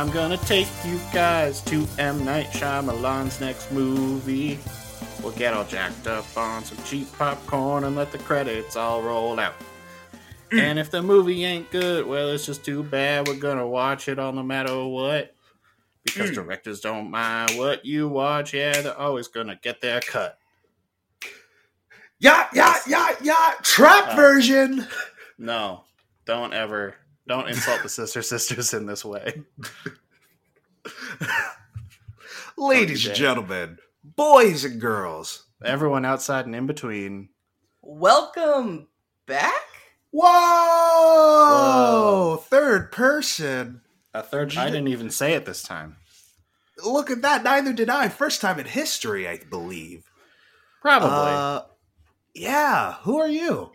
I'm gonna take you guys to M. Night Shyamalan's next movie. We'll get all jacked up on some cheap popcorn and let the credits all roll out. and if the movie ain't good, well, it's just too bad. We're gonna watch it all no matter what. Because directors don't mind what you watch, yeah, they're always gonna get their cut. Yeah, yeah, yeah, yeah. Trap Uh, version. No, don't ever, don't insult the sister sisters in this way. Ladies and gentlemen, boys and girls. Everyone outside and in between. Welcome back. Whoa! Whoa. Third person. A third. I didn't even say it this time. Look at that. Neither did I. First time in history, I believe. Probably. Uh, yeah. Who are you?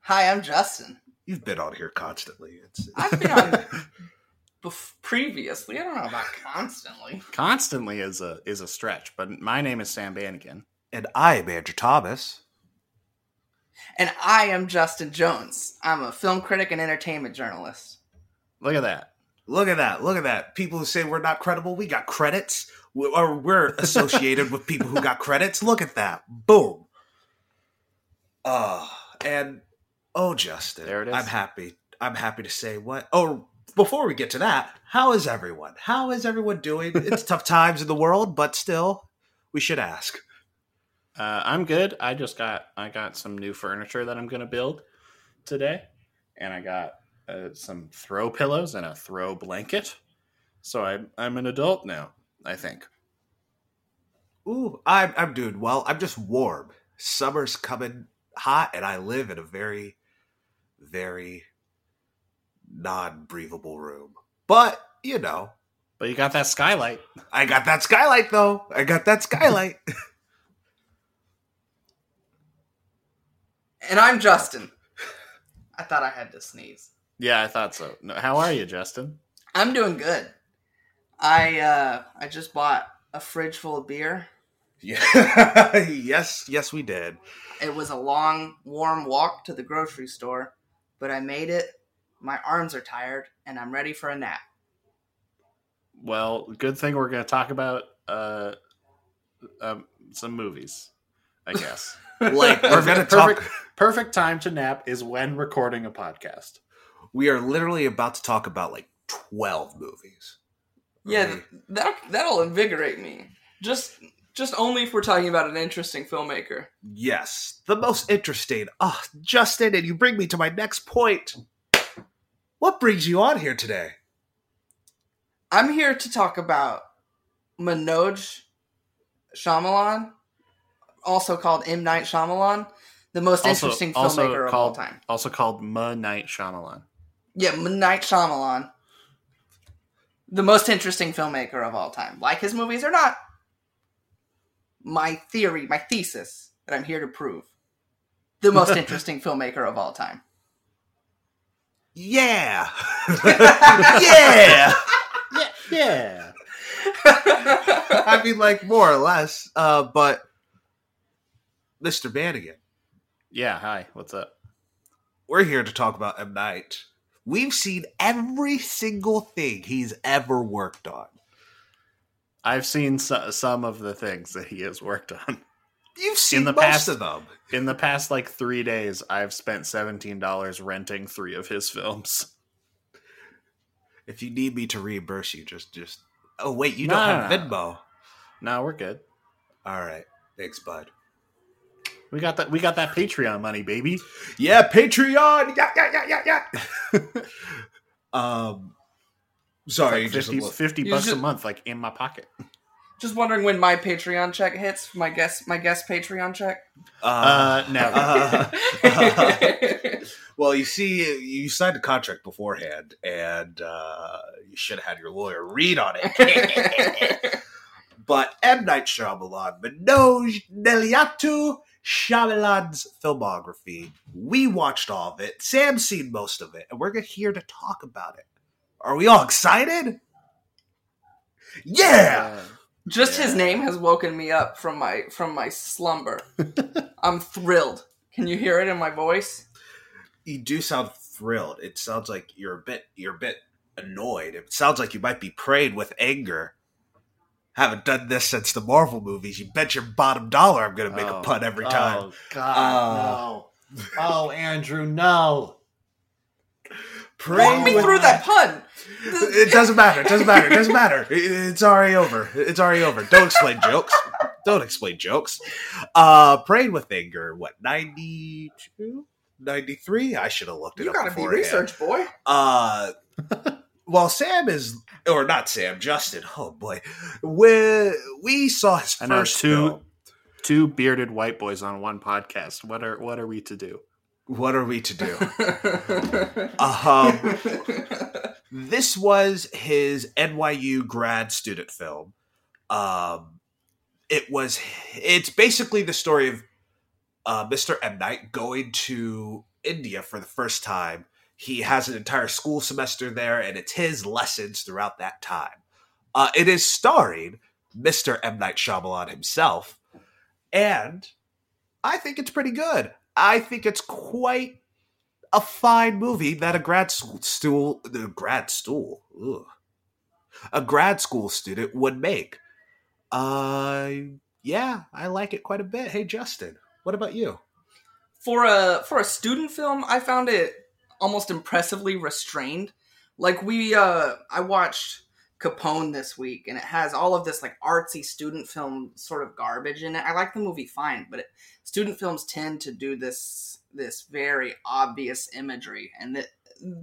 Hi, I'm Justin. You've been on here constantly. It's, I've been on bef- previously. I don't know about constantly. Constantly is a is a stretch, but my name is Sam Bannigan. and I am Andrew Thomas. And I am Justin Jones. I'm a film critic and entertainment journalist. Look at that. Look at that. Look at that. People who say we're not credible, we got credits. We- Or we're associated with people who got credits. Look at that. Boom. Uh, and oh, Justin. There it is. I'm happy. I'm happy to say what. Oh, before we get to that, how is everyone? How is everyone doing? It's tough times in the world, but still, we should ask. Uh, I'm good. I just got I got some new furniture that I'm gonna build today, and I got uh, some throw pillows and a throw blanket. So I'm I'm an adult now. I think. Ooh, I'm I'm doing well. I'm just warm. Summer's coming hot, and I live in a very, very non-breathable room. But you know, But you got that skylight. I got that skylight though. I got that skylight. And I'm Justin. I thought I had to sneeze. Yeah, I thought so. No, how are you, Justin? I'm doing good. I uh I just bought a fridge full of beer. yeah. yes, yes, we did. It was a long, warm walk to the grocery store, but I made it. My arms are tired and I'm ready for a nap. Well, good thing we're gonna talk about uh, um, some movies. I guess. Like we're gonna talk. perfect, perfect time to nap is when recording a podcast. We are literally about to talk about like twelve movies. Yeah, Right. that that'll invigorate me. Just just only if we're talking about an interesting filmmaker. Yes, the most interesting. Ah, Justin, and you bring me to my next point. What brings you on here today? I'm here to talk about Manoj Shyamalan, also called M Night Shyamalan, the most Also- interesting also filmmaker of all time. Also called M Night Shyamalan. Yeah, M Night Shyamalan, the most interesting filmmaker of all time. Like his movies or not, my theory, my thesis that I'm here to prove, the most interesting filmmaker of all time. Yeah, yeah. Yeah, yeah. I mean, like more or less. Uh, but Mr. Bannigan, Yeah. Hi. What's up? we're here to talk about M Night. We've seen every single thing he's ever worked on. I've seen so, some of the things that he has worked on. You've seen the most past- of them. In the past like three days, I've spent seventeen dollars renting three of his films. If you need me to reimburse you, just just. Oh wait, you No, don't have no. Venmo. No, we're good. All right, thanks, bud. We got that. We got that Patreon money, baby. Yeah, Patreon. Yeah, yeah, yeah, yeah, yeah. um, sorry, Like just a 50, little- 50 You bucks a month, like in my pocket. Just wondering when my Patreon check hits. My guest, my guest Patreon check. Uh, never. uh, well, you see, you signed a contract beforehand, and uh, you should have had your lawyer read on it. but M Night Shyamalan, Manoj Nelliyattu Shyamalan's filmography. We watched all of it. Sam's seen most of it, and we're here to talk about it. Are we all excited? Yeah. Uh, Just his name has woken me up from my from my slumber. I'm thrilled. Can you hear it in my voice? You do sound thrilled. It sounds like you're a bit you're a bit annoyed. It sounds like you might be praying with anger. Haven't done this since the Marvel movies. You bet your bottom dollar I'm going to make Oh, a pun every time. Oh God, no! Oh, Andrew, no! Praying Walk me with- through that pun. It doesn't matter. It doesn't matter. It doesn't matter. It's already over. It's already over. Don't explain jokes. Don't explain jokes. Uh, praying with anger. What 92? 93? I should have looked it You up gotta be research, boy. Uh, well, Sam is, or not Sam, Justin. Oh boy, we we saw his I know first two film. two bearded white boys on one podcast. What are what are we to do? What are we to do? Um, this was his NYU grad student film. Um, it was. It's basically the story of uh, Mr. M Night going to India for the first time. He has an entire school semester there, and it's his lessons throughout that time. Uh, it is starring Mr. M Night Shyamalan himself, and I think it's pretty good. I think it's quite a fine movie that a grad school the grad stool, ugh, a grad school student would make. Uh, yeah, I like it quite a bit. Hey, Justin, what about you? for a for a student film, I found it almost impressively restrained. Like we, uh I watched Capone this week, and it has all of this like artsy student film sort of garbage in it. I like the movie fine, but it, student films tend to do this this very obvious imagery, and that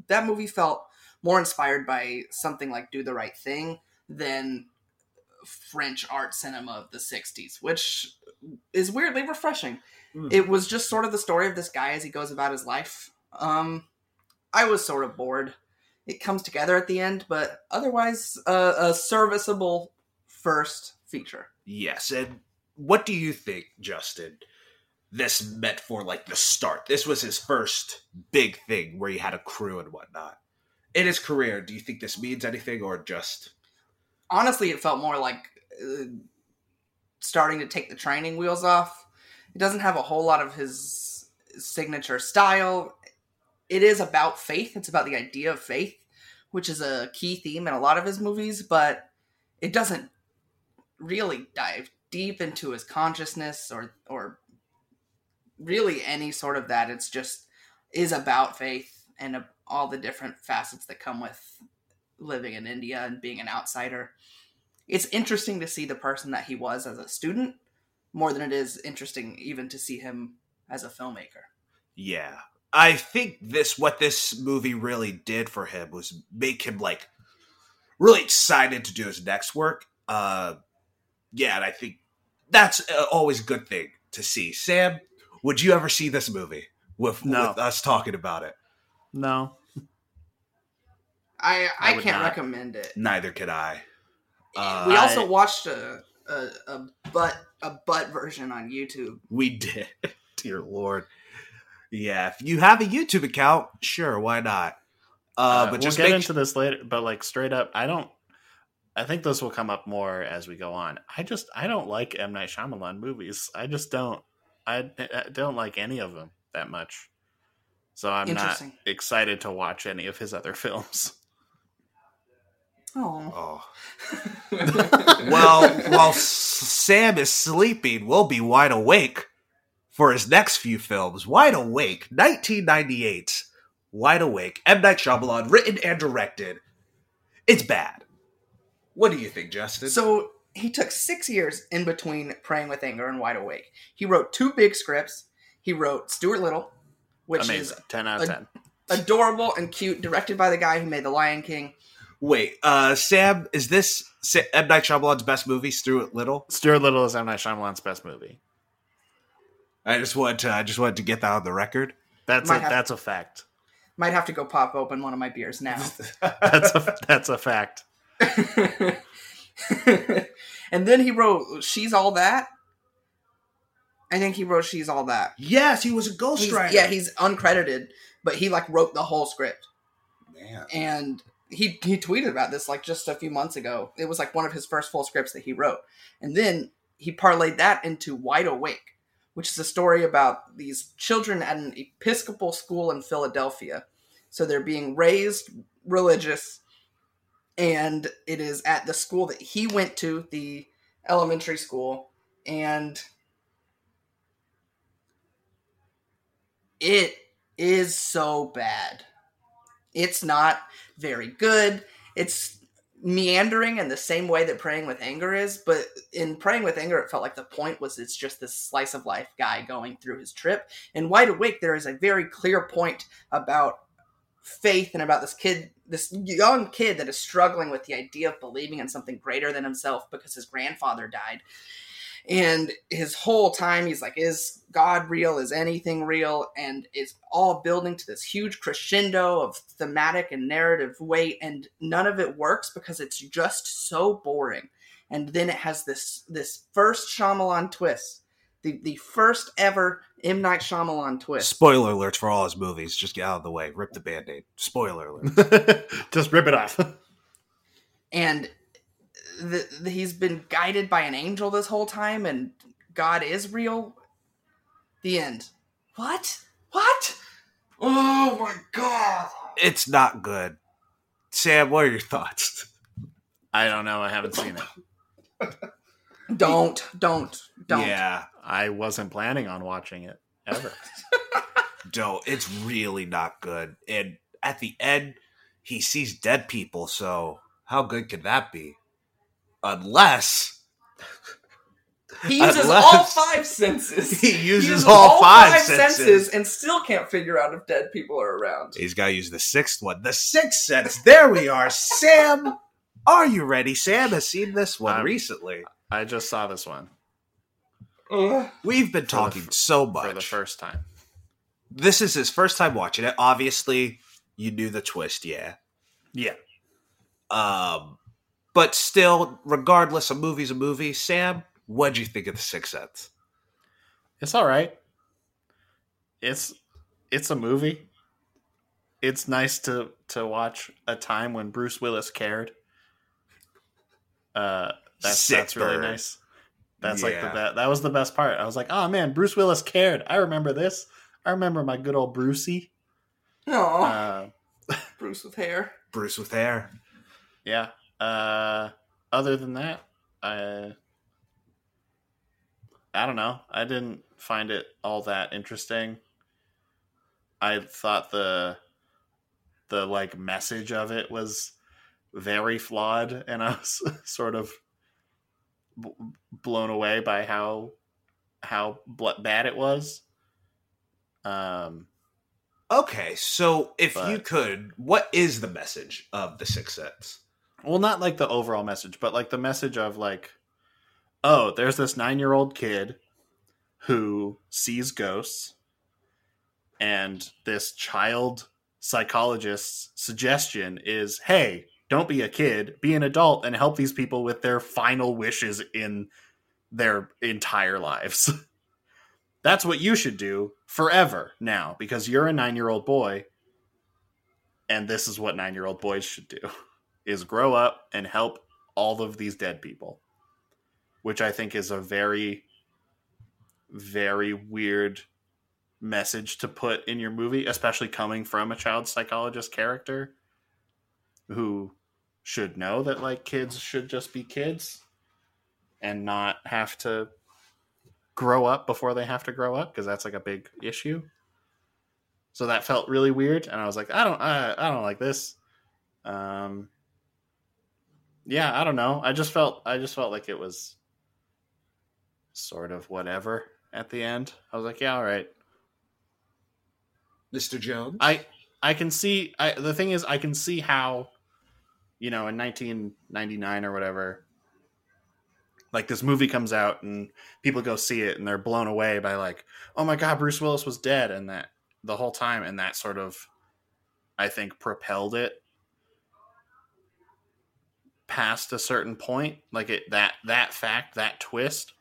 that movie felt more inspired by something like Do the Right Thing than French art cinema of the '60s, which is weirdly refreshing Hmm. it was just sort of the story of this guy as he goes about his life. Um, I was sort of bored. It comes together at the end, but otherwise, uh, a serviceable first feature. Yes, and what do you think, Justin? This meant for like the start. This was his first big thing where he had a crew and whatnot. In his career, do you think this means anything or just Honestly, it felt more like uh, starting to take the training wheels off. It doesn't have a whole lot of his signature style. It is about faith. It's about the idea of faith, which is a key theme in a lot of his movies, but it doesn't really dive deep into his consciousness or or really any sort of that. It's just is about faith and uh, all the different facets that come with living in India and being an outsider. It's interesting to see the person that he was as a student more than it is interesting even to see him as a filmmaker. Yeah. I think this what this movie really did for him was make him like really excited to do his next work. Uh yeah, and I think that's uh, always a good thing to see. Sam, would you ever see this movie with, No. with us talking about it? No, I I I, can't not. recommend it. Neither could I. Uh, we also I- watched a, a a butt a butt version on YouTube. We did. Dear Lord. Yeah, if you have a YouTube account, sure, why not? Uh, Uh, but we'll just get make into this later. But like straight up, I don't. I think this will come up more as we go on. I just I don't like M Night Shyamalan movies. I just don't. I, I don't like any of them that much. So I'm not excited to watch any of his other films. Oh. Oh. Well, while Sam is sleeping, we'll be wide awake for his next few films. Wide Awake, 1998. Wide Awake, M. Night Shyamalan, written and directed. It's bad. What do you think, Justin? So he took six years in between Praying with Anger and Wide Awake. He wrote two big scripts. He wrote Stuart Little, which is. Amazing, ten out of ten. is adorable and cute, directed by the guy who made The Lion King. Wait, uh, Sam, is this Sa- M. Night Shyamalan's best movie, Stuart Little? Stuart Little is M Night Shyamalan's best movie. I just wanted to, I just wanted to get that on the record. That's a, Might have- that's a fact. Might have to go pop open one of my beers now. That's a that's a fact. and then he wrote She's All That. I think he wrote She's All That. yes, he was a ghostwriter. He's, yeah, he's uncredited, but he like wrote the whole script. man. and he he tweeted about this like just a few months ago. It was like one of his first full scripts that he wrote, and then he parlayed that into Wide Awake, which is a story about these children at an Episcopal school in Philadelphia. So they're being raised religious, and it is at the school that he went to, the elementary school, and it is so bad. It's not very good. It's meandering in the same way that Praying with Anger is, but in Praying with Anger, it felt like the point was it's just this slice of life guy going through his trip. In Wide Awake, there is a very clear point about faith and about this kid, this young kid that is struggling with the idea of believing in something greater than himself because his grandfather died. And his whole time, he's like, Is God real? Is anything real? And it's all building to this huge crescendo of thematic and narrative weight. And none of it works because it's just so boring. And then it has this this first Shyamalan twist, the, the first ever M. Night Shyamalan twist. Spoiler alerts for all his movies. Just get out of the way. Rip the band aid. Spoiler alert. Just rip it off. and the, the, he's been guided by an angel this whole time, and God is real. The end. What? What? Oh my god! it's not good. Sam, what are your thoughts? I don't know. I haven't seen it. Don't, don't, don't. Yeah. I wasn't planning on watching it ever. No, it's really not good. And at the end, he sees dead people, so how good could that be? Unless He uses Unless- all five senses. he He uses all, five, senses. senses and still can't figure out if dead people are around. He's got to use the sixth one. The sixth sense. There we are. Sam, are you ready? Sam has seen this one I'm- recently. I just saw this one Ugh. We've been talking f- so much. for the first time. This is his first time watching it. Obviously, you knew the twist, yeah. Yeah. Um, but still, regardless, a movie's a movie. Sam, what'd you think of the Sixth Sense? It's all right. It's it's a movie. It's nice to to watch a time when Bruce Willis cared. Uh, that's Sick that's really burn. nice. That's like the Yeah. be- that was the best part. I was like, oh man, Bruce Willis cared. I remember this. I remember my good old Brucey. Aw, Uh, Bruce with hair. Bruce with hair. yeah. Uh, other than that, I I don't know. I didn't find it all that interesting. I thought the the like message of it was very flawed, and I was sort of b- blown away by how how bl- bad it was. Um, Okay, so if you could, what is the message of the Sixth Sense? Well not like the overall message but like the message of like oh there's this nine year old kid who sees ghosts and this child psychologist's suggestion is hey don't be a kid be an adult and help these people with their final wishes in their entire lives. That's what you should do forever now because you're a nine year old boy and this is what nine year old boys should do is grow up and help all of these dead people which i think is a very very weird message to put in your movie especially coming from a child psychologist character who should know that like kids should just be kids and not have to grow up before they have to grow up because that's like a big issue. So that felt really weird and i was like i don't i, I don't like this. Um yeah i don't know i just felt i just felt like it was sort of whatever at the end i was like yeah all right Mr. Jones? i i can see i the thing is i can see how you know in 1999 or whatever like this movie comes out and people go see it and they're blown away by like oh my god bruce willis was dead and that the whole time and that sort of i think propelled it past a certain point like it that that fact that twist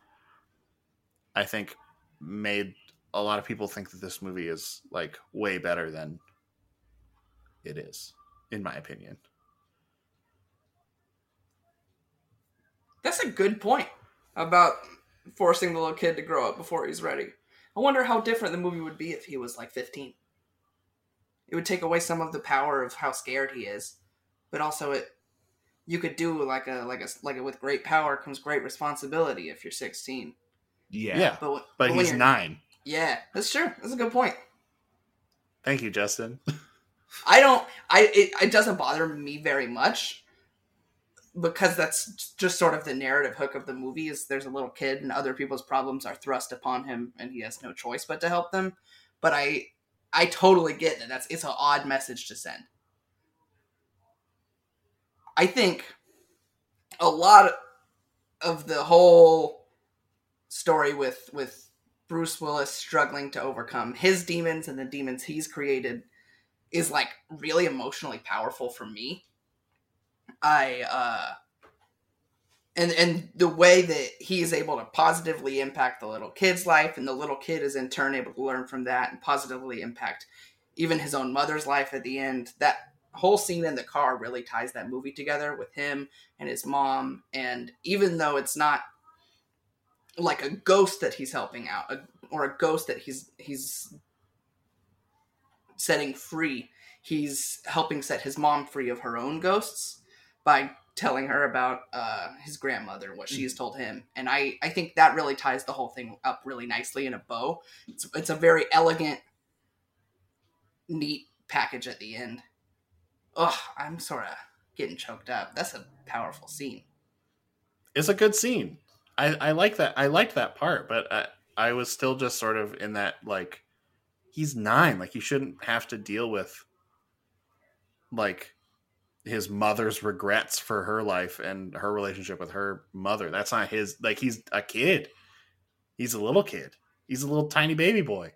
i think made a lot of people think that this movie is like way better than it is in my opinion That's a good point about forcing the little kid to grow up before he's ready. I wonder how different the movie would be if he was like 15. It would take away some of the power of how scared he is, but also it you could do like a like a like a, with great power comes great responsibility if you're 16. Yeah. Yeah. But when- But when he's you're- nine. Yeah, that's true. That's a good point. Thank you, Justin. I don't. I it, it doesn't bother me very much because that's just sort of the narrative hook of the movie. Is there's a little kid and other people's problems are thrust upon him and he has no choice but to help them. But I I totally get that. That's it's an odd message to send. I think a lot of the whole story with with Bruce Willis struggling to overcome his demons and the demons he's created is like really emotionally powerful for me. I uh and and the way that he is able to positively impact the little kid's life and the little kid is in turn able to learn from that and positively impact even his own mother's life at the end that whole scene in the car really ties that movie together with him and his mom. And even though it's not like a ghost that he's helping out a, or a ghost that he's he's setting free he's helping set his mom free of her own ghosts by telling her about uh, his grandmother and what she has told him. And I, I think that really ties the whole thing up really nicely in a bow. It's, it's a very elegant neat package at the end Ugh, i'm sort of getting choked up that's a powerful scene It's a good scene. I, I like that. I liked that part, but I, I was still just sort of in that like he's nine. Like he shouldn't have to deal with like his mother's regrets for her life and her relationship with her mother. That's not his. Like he's a kid. He's a little kid. He's a little tiny baby boy.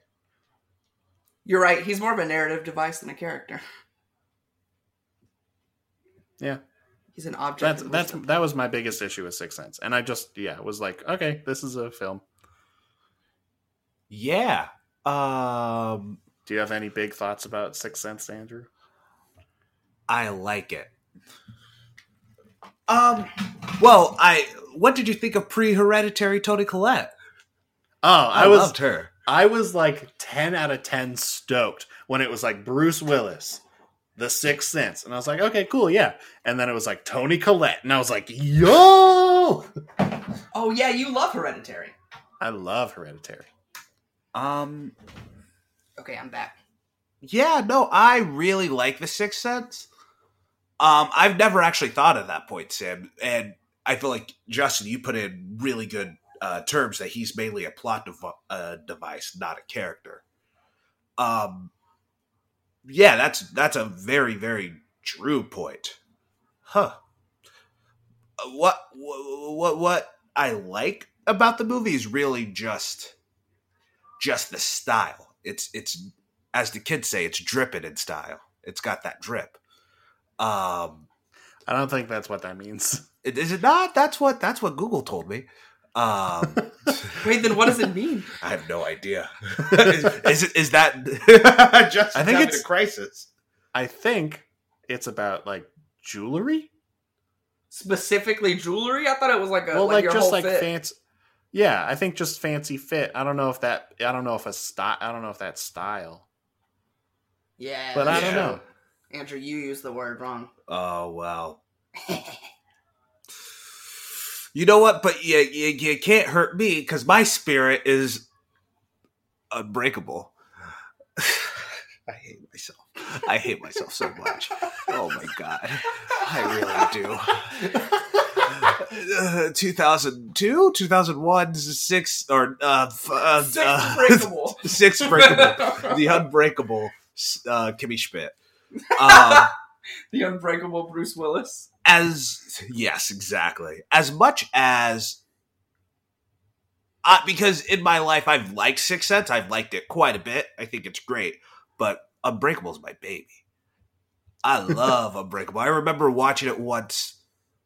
you're right he's more of a narrative device than a character Yeah. he's an object That's that's wisdom. that was my biggest issue with Sixth Sense, and I just yeah was like, okay, this is a film. Yeah. Um, Do you have any big thoughts about Sixth Sense, Andrew? I like it. Um, well, I what did you think of pre-hereditary Toni Collette? Oh, I, I, was loved her. I was like 10 out of 10 stoked when it was like Bruce Willis, The Sixth Sense. And I was like, okay, cool, yeah. And then it was like Toni Collette. And I was like, yo! oh yeah you love hereditary I love Hereditary. Um, okay i'm back yeah, no, I really like The Sixth Sense. Um, I've never actually thought of that point, Sam, and I feel like Justin, you put in really good uh, terms that he's mainly a plot dev- uh, device, not a character. Um, yeah, that's that's a very very true point. Huh. Uh, What what what I like about the movie is really just just the style. It's it's as the kids say, it's dripping in style. It's got that drip. Um, I don't think that's what that means. Is it not? That's what that's what Google told me. Um, wait then what does it mean I have no idea. is, is it is that? I think it's- a crisis. I think it's about like jewelry. specifically jewelry i thought it was like a well, like, like, your just whole like fit. fancy. Yeah, I think just fancy fit. I don't know if that. I don't know if a style. I don't know if that's style. yeah But I that's don't Yeah. know. andrew you used the word wrong Oh well. You know what? But you you, you can't hurt me because my spirit is unbreakable. I hate myself. I hate myself so much. Oh my god, I really do. Uh, 2002, 2001, six or uh, uh, Six uh, breakable. six breakable, the unbreakable uh, Kimmy Schmidt. Um, the unbreakable bruce willis as yes, exactly. As much as uh, because in my life I've liked Six Sense, I've liked it quite a bit. I think it's great, but Unbreakable is my baby. I love Unbreakable. I remember watching it once.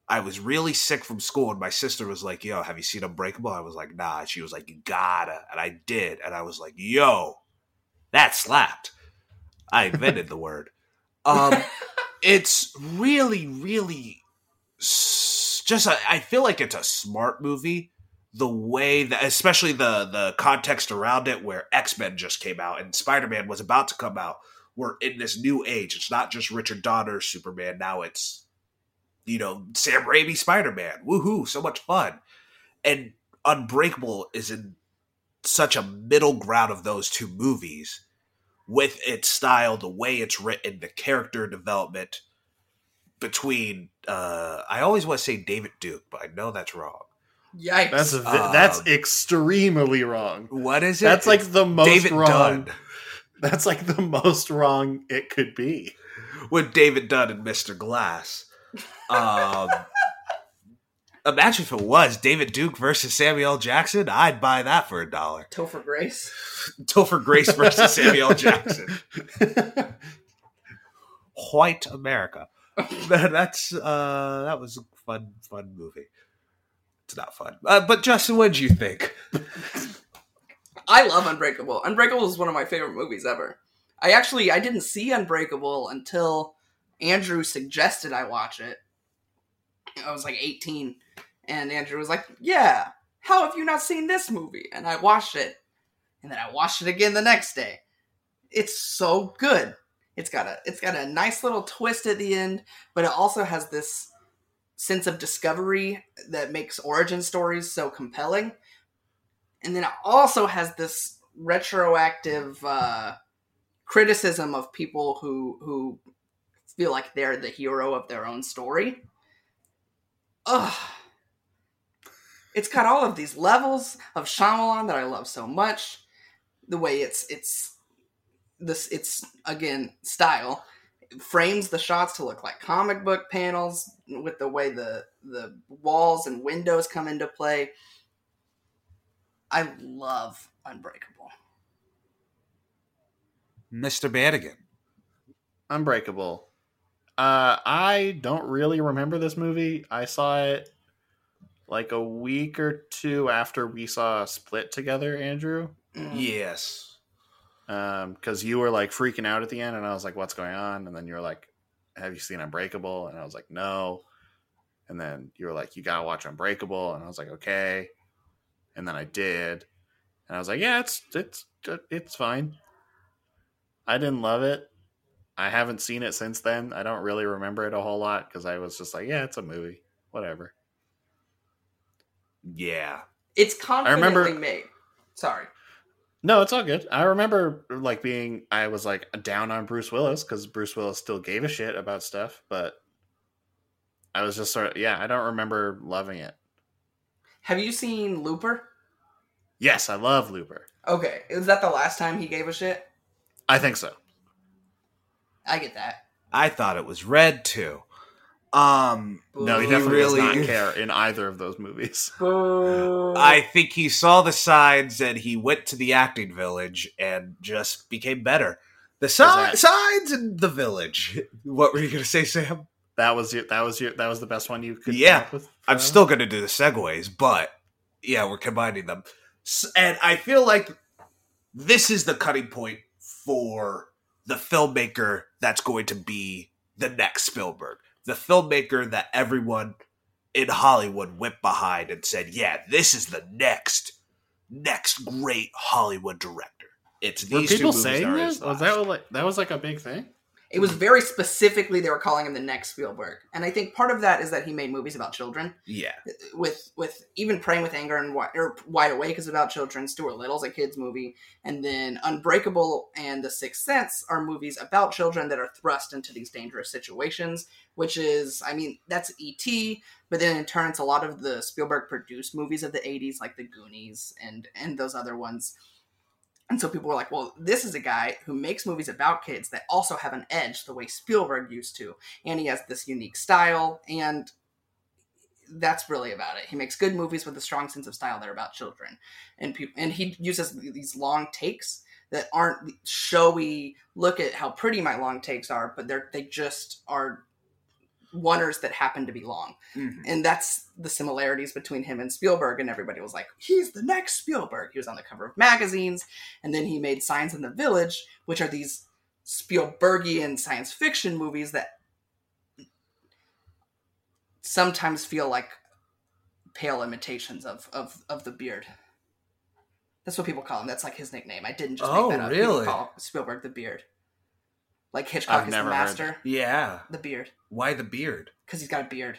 I was really sick from school, and my sister was like, "Yo, have you seen Unbreakable?" I was like, "Nah." She was like, "You gotta," and I did, and I was like, "Yo, that slapped." I invented the word. Um, it's really, really just. A, I feel like it's a smart movie. The way that, especially the the context around it, where X Men just came out and Spider Man was about to come out. We're in this new age. It's not just Richard Donner Superman. Now it's you know, Sam Raimi Spider Man. Woohoo, so much fun. And Unbreakable is in such a middle ground of those two movies with its style, the way it's written, the character development between uh I always want to say David Duke, but I know that's wrong. Yikes! That's a, vi- Um, that's extremely wrong. What is it? That's like the most David wrong. Dunn. That's like the most wrong it could be. with David Dunn and Mr. Glass. Um, imagine if it was David Duke versus Samuel L. Jackson. I'd buy that for a dollar. Topher Grace. Topher Grace versus Samuel L. Jackson. White America. That's uh, that was a fun, fun movie. It's not fun, uh, but Justin, what did you think? I love Unbreakable. Unbreakable is one of my favorite movies ever. I actually I didn't see Unbreakable until Andrew suggested I watch it. I was like 18 and Andrew was like, "Yeah, how have you not seen this movie?" And I watched it. And then I watched it again the next day. It's so good. It's got a it's got a nice little twist at the end, but it also has this sense of discovery that makes origin stories so compelling and then it also has this retroactive uh, criticism of people who who feel like they're the hero of their own story. Ugh. It's got all of these levels of Shyamalan that I love so much. The way it's it's this it's again style It frames the shots to look like comic book panels with the way the the walls and windows come into play. I love Unbreakable. Mr. Bannigan. Unbreakable. Uh, I don't really remember this movie. I saw it like a week or two after we saw Split together, Andrew. Mm. Yes. Um, because you were like freaking out at the end, and I was like, "What's going on?" And then you were like, "Have you seen Unbreakable?" And I was like, "No." And then you were like, "You gotta watch Unbreakable," and I was like, "Okay." And then I did, and I was like, "Yeah, it's it's it's fine." I didn't love it. I haven't seen it since then. I don't really remember it a whole lot because I was just like, "Yeah, it's a movie, whatever." Yeah. It's confidently remember- made. Sorry. No, it's all good. I remember like being I was like down on Bruce Willis because Bruce Willis still gave a shit about stuff, but I was just sort of yeah, I don't remember loving it. Have you seen Looper? Yes, I love Looper. Okay, is that the last time he gave a shit? I think so. I get that. I thought it was red too. Um, No, he Boo. definitely really- does not care in either of those movies. I think he saw the signs and he went to the acting village and just became better. The si- that- signs in the village. What were you going to say, Sam? That was your that was your that was the best one you could Yeah, with. I'm still going to do the segues, but yeah, we're combining them. And I feel like this is the cutting point for the filmmaker that's going to be the next Spielberg. The filmmaker that everyone in Hollywood went behind and said, "Yeah, this is the next next great Hollywood director." It's were these two people movies saying that? Was that like that was like a big thing? It was very specifically they were calling him the next Spielberg, and I think part of that is that he made movies about children. Yeah, With with even Praying with Anger and or Wide Awake is about children. Stuart Little's a kids movie, and then Unbreakable and The Sixth Sense are movies about children that are thrust into these dangerous situations. Which is, I mean, that's E.T. But then in turn, it's a lot of the Spielberg produced movies of the '80s, like The Goonies and and those other ones. And so people were like, well, this is a guy who makes movies about kids that also have an edge the way Spielberg used to. And he has this unique style. And that's really about it. He makes good movies with a strong sense of style that are about children. And, peop and he uses these long takes that aren't showy, look at how pretty my long takes are, but they're, they just are oneers that happen to be long Mhm. and that's the similarities between him and Spielberg. And everybody was like, "He's the next Spielberg." He was on the cover of magazines, and then he made Signs in the Village, which are these Spielbergian science fiction movies that sometimes feel like pale imitations of of of the beard. That's what people call him. That's like his nickname. I didn't just Oh, make that up. really? People call Spielberg the beard. Like Hitchcock I've is the never heard master. Yeah. The beard, Why the beard? because he's got a beard.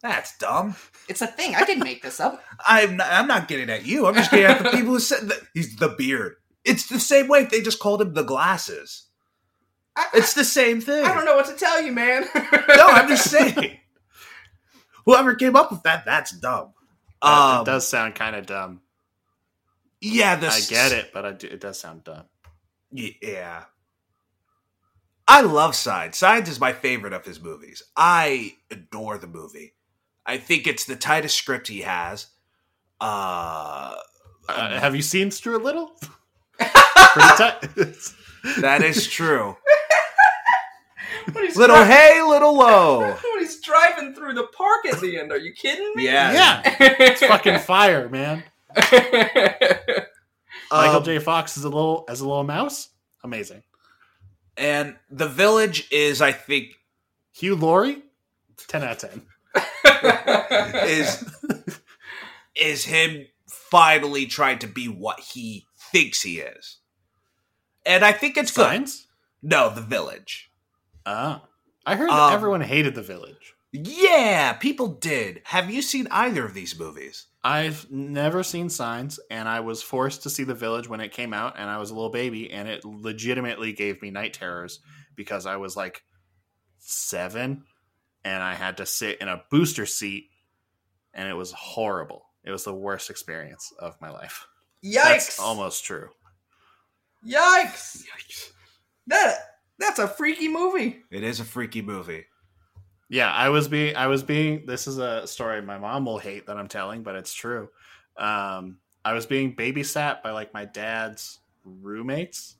That's dumb. It's a thing. I didn't make this up. I'm not, I'm not getting at you. I'm just getting at the people who said that he's the beard. It's the same way they just called him the glasses. I, It's the same thing. I, I don't know what to tell you, man. No, I'm just saying. Whoever came up with that, that's dumb. That- Um, it does sound kind of dumb. Yeah, the I get it, but I do, it does sound dumb. Yeah. I love Signs. Signs is my favorite of his movies. I adore the movie. I think it's the tightest script he has. Uh, Uh, have you seen Stuart Little? Pretty tight. that is true. Little dri- hey, little low. When he's driving through the park at the end, are you kidding me? Yeah. yeah, it's fucking fire, man. Michael Um, J. Fox is a little as a little mouse. Amazing. And The Village is, I think, Hugh Laurie, ten out of ten. is is him finally trying to be what he thinks he is. And I think it's good. No, The Village. Ah, I heard Um, everyone hated The Village. Yeah, people did. Have you seen either of these movies? I've never seen Signs, and I was forced to see The Village when it came out, and I was a little baby, and it legitimately gave me night terrors because I was like seven, and I had to sit in a booster seat, and it was horrible. It was the worst experience of my life. Yikes! That's almost true. Yikes! That that's a freaky movie. It is a freaky movie. Yeah, I was being I was being this is a story my mom will hate that I'm telling, but it's true. Um I was being babysat by like my dad's roommates.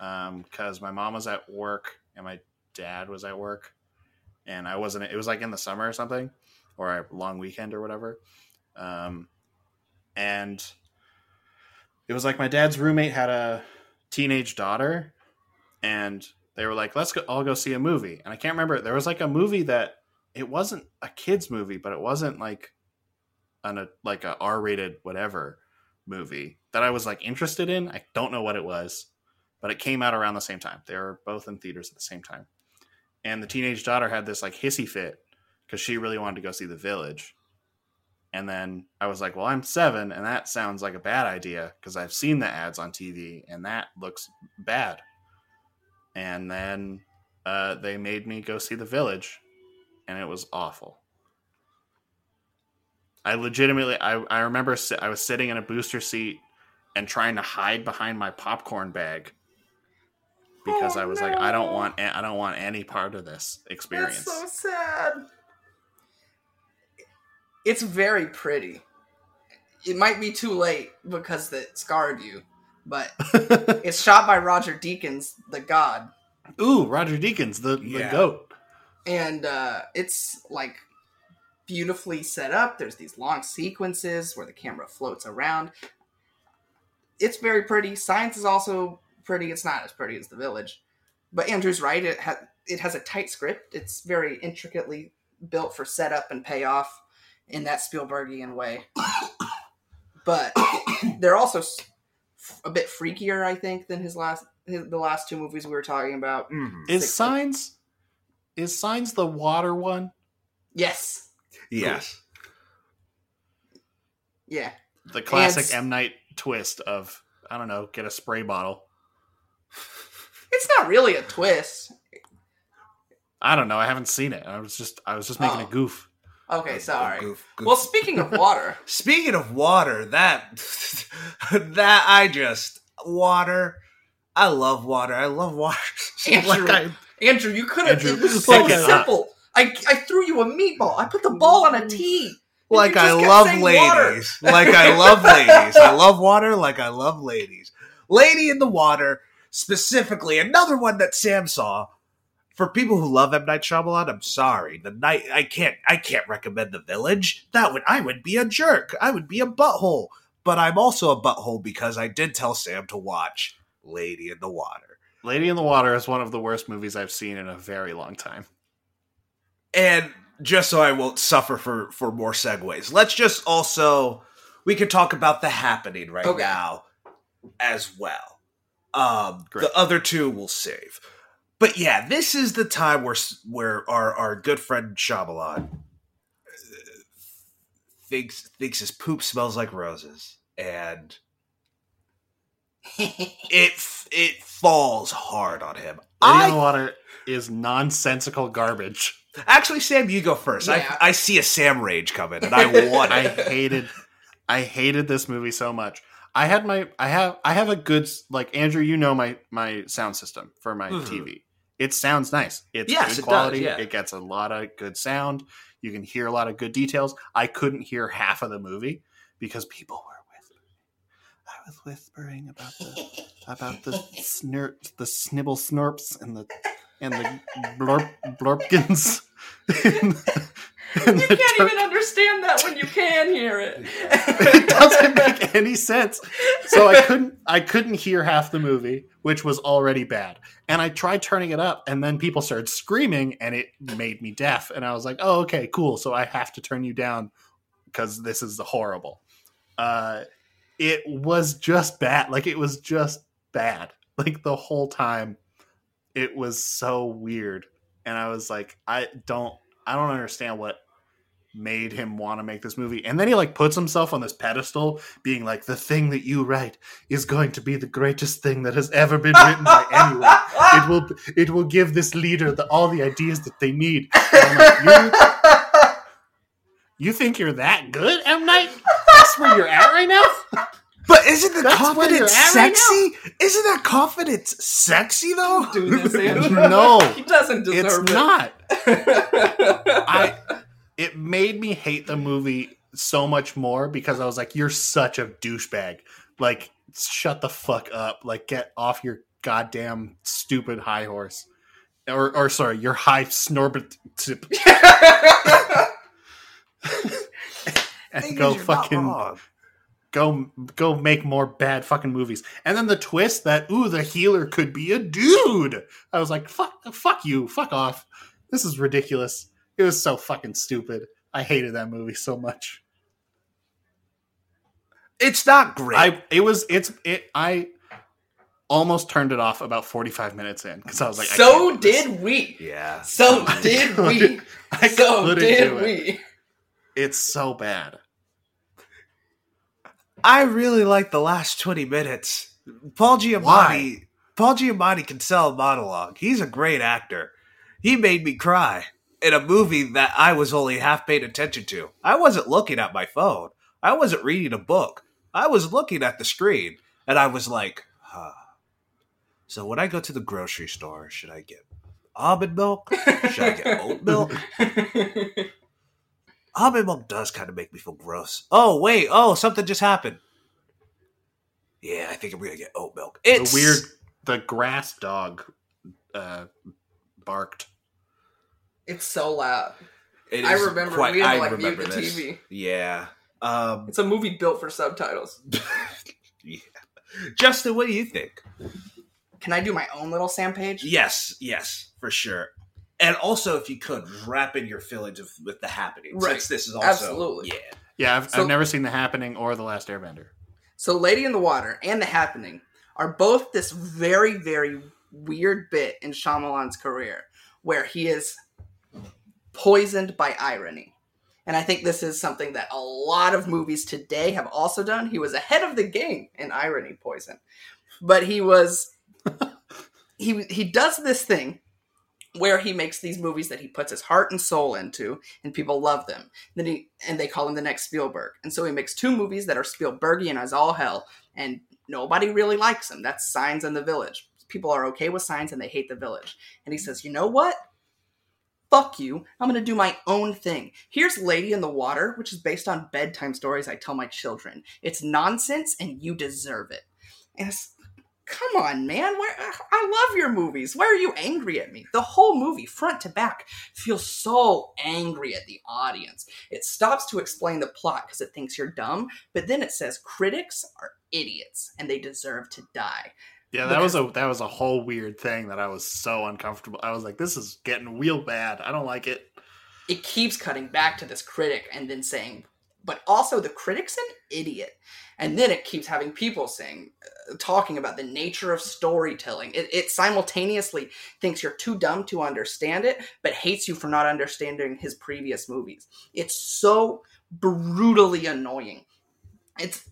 Um cuz my mom was at work and my dad was at work and I wasn't it was like in the summer or something or a long weekend or whatever. Um and it was like my dad's roommate had a teenage daughter and they were like, "Let's go, all go see a movie." And I can't remember. There was like a movie that it wasn't a kids movie, but it wasn't like an a, like a R-rated whatever movie that I was like interested in. I don't know what it was, but it came out around the same time. They were both in theaters at the same time. And the teenage daughter had this like hissy fit because she really wanted to go see The Village. And then I was like, "Well, I'm seven, and that sounds like a bad idea because I've seen the ads on TV, and that looks bad." And then uh, they made me go see the village and it was awful i legitimately i, I remember si- i was sitting in a booster seat and trying to hide behind my popcorn bag because Oh, i was like i don't want a- i don't want any part of this experience That's so sad. It's very pretty. It might be too late because it scarred you, but it's shot by Roger Deakins, the god, ooh roger deakins the, the goat and uh, it's like beautifully set up. There's these long sequences where the camera floats around. It's very pretty. Signs is also pretty. It's not as pretty as The Village, but Andrew's right. It has it has a tight script. It's very intricately built for setup and payoff in that Spielbergian way. but they're also a bit freakier, I think, than his last his, the last two movies we were talking about. Mhm. is Six- signs is signs the water one Yes, Yes. yeah. the classic s- m night twist of i don't know get a spray bottle It's not really a twist. i don't know i haven't seen it i was just i was just making Oh. a goof Okay, sorry. Goof, goof. Well, speaking of water, Speaking of water, that that I just water. I love water. I love water. Andrew, like I, Andrew, you could have. Andrew, It was so like uh, simple. I, I threw you a meatball. I put the ball on a mm. tee. like I love saying water. ladies. Like I love ladies. I love water. Like I love ladies. Lady in the water, specifically another one that Sam saw. For people who love M Night Shyamalan, I'm sorry. The night I can't I can't recommend The Village. That would I would be a jerk. I would be a butthole. But I'm also a butthole because I did tell Sam to watch Lady in the Water. Lady in the Water is one of the worst movies I've seen in a very long time. And just so I won't suffer for for more segues, let's just also we could talk about the happening right Okay. now as well. Um, Great. the other two we'll save, But yeah, this is the time where where our our good friend Shyamalan uh, thinks thinks his poop smells like roses, and it it falls hard on him. Lady in the I Water is nonsensical garbage. actually, Sam, you go first. Yeah. I I see a Sam rage coming, and I want I hated I hated this movie so much. I had my I have I have a good like Andrew, you know my my sound system for my Mhm. TV. It sounds nice. It's Yes, good it does, quality. yeah. It gets a lot of good sound. You can hear a lot of good details. I couldn't hear half of the movie because people were whispering. I was whispering about the about the snir the snibble snorps and the and the blurp blurpkins. and the- and You can't tur- even understand that when you can hear it. it doesn't make any sense. So I couldn't I couldn't hear half the movie, which was already bad. And I tried turning it up and then people started screaming and it made me deaf and I was like, "Oh, okay, cool. So I have to turn you down cuz this is horrible." Uh it was just bad. Like it was just bad. Like the whole time it was so weird and I was like, I don't I don't understand what made him want to make this movie. And then he like puts himself on this pedestal, being like, the thing that you write is going to be the greatest thing that has ever been written by anyone. It will it will give this leader the, all the ideas that they need. And I'm like, you, you think you're that good, M Night? That's where you're at right now. But isn't the That's confidence at right sexy? isn't that confidence sexy though? Do this, Andrew. No. he doesn't It's deserve it. not. I it made me hate the movie so much more because I was like, "You're such a douchebag! Like, shut the fuck up! Like, get off your goddamn stupid high horse." Or, or sorry, your high snorbit tip and go fucking go go make more bad fucking movies. And then the twist that ooh, the healer could be a dude. I was like, fuck, fuck you, fuck off. This is ridiculous. It was so fucking stupid. I hated that movie so much. It's not great. I it was it's it I almost turned it off about 45 minutes in because I was like so can't do this. did we. yeah. So did we. I So did do it. we. It's so bad. I really like the last 20 minutes. Paul Giamatti, Why? Paul Giamatti can sell a monologue. He's a great actor. He made me cry in a movie that I was only half paying attention to. I wasn't looking at my phone. I wasn't reading a book. I was looking at the screen and I was like, huh. So when I go to the grocery store, should I get almond milk? Should I get oat milk? Almond milk does kind of make me feel gross. Oh wait, oh something just happened. Yeah, I think I'm gonna get oat milk. It's the weird the grass dog uh barked. It's so loud. it I remember quite- we had to like mute the this. TV. Yeah. Um, It's a movie built for subtitles. yeah. Justin, what do you think? Can I do my own little Sam page? Yes, yes, for sure. And also, if you could wrap in your feelings of, with the happening. Right. since this is also Absolutely. yeah. Yeah, I've, So- I've never seen The Happening or The Last Airbender. So, Lady in the Water and The Happening are both this very, very weird bit in Shyamalan's career where he is poisoned by irony. And I think this is something that a lot of movies today have also done. He was ahead of the game in irony poison. But he was he he does this thing where he makes these movies that he puts his heart and soul into and people love them. Then he and they call him the next Spielberg. And so he makes two movies that are Spielbergian as all hell and nobody really likes him. That's Signs and The Village. People are okay with Signs and they hate The Village. And he says, "You know what? Fuck you. I'm going to do my own thing. Here's Lady in the Water, which is based on bedtime stories I tell my children. It's nonsense and you deserve it." And come on, man. I love your movies. Why are you angry at me? The whole movie, front to back, feels so angry at the audience. It stops to explain the plot because it thinks you're dumb, but then it says critics are idiots and they deserve to die. Yeah, that was a that was a whole weird thing that I was so uncomfortable. I was like, this is getting real bad. I don't like it. It keeps cutting back to this critic and then saying, but also the critic's an idiot. and then it keeps having people saying uh, talking about the nature of storytelling it, it simultaneously thinks you're too dumb to understand it but hates you for not understanding his previous movies it's so brutally annoying it's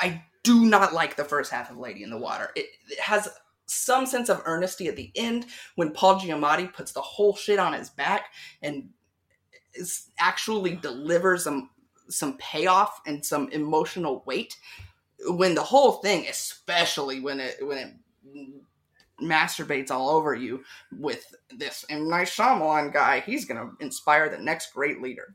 i do not like the first half of lady in the water it, it has some sense of earnesty at the end when paul giamatti puts the whole shit on his back and is actually delivers some some payoff and some emotional weight when the whole thing especially when it when it masturbates all over you with this M. Night Shyamalan guy, he's gonna inspire the next great leader.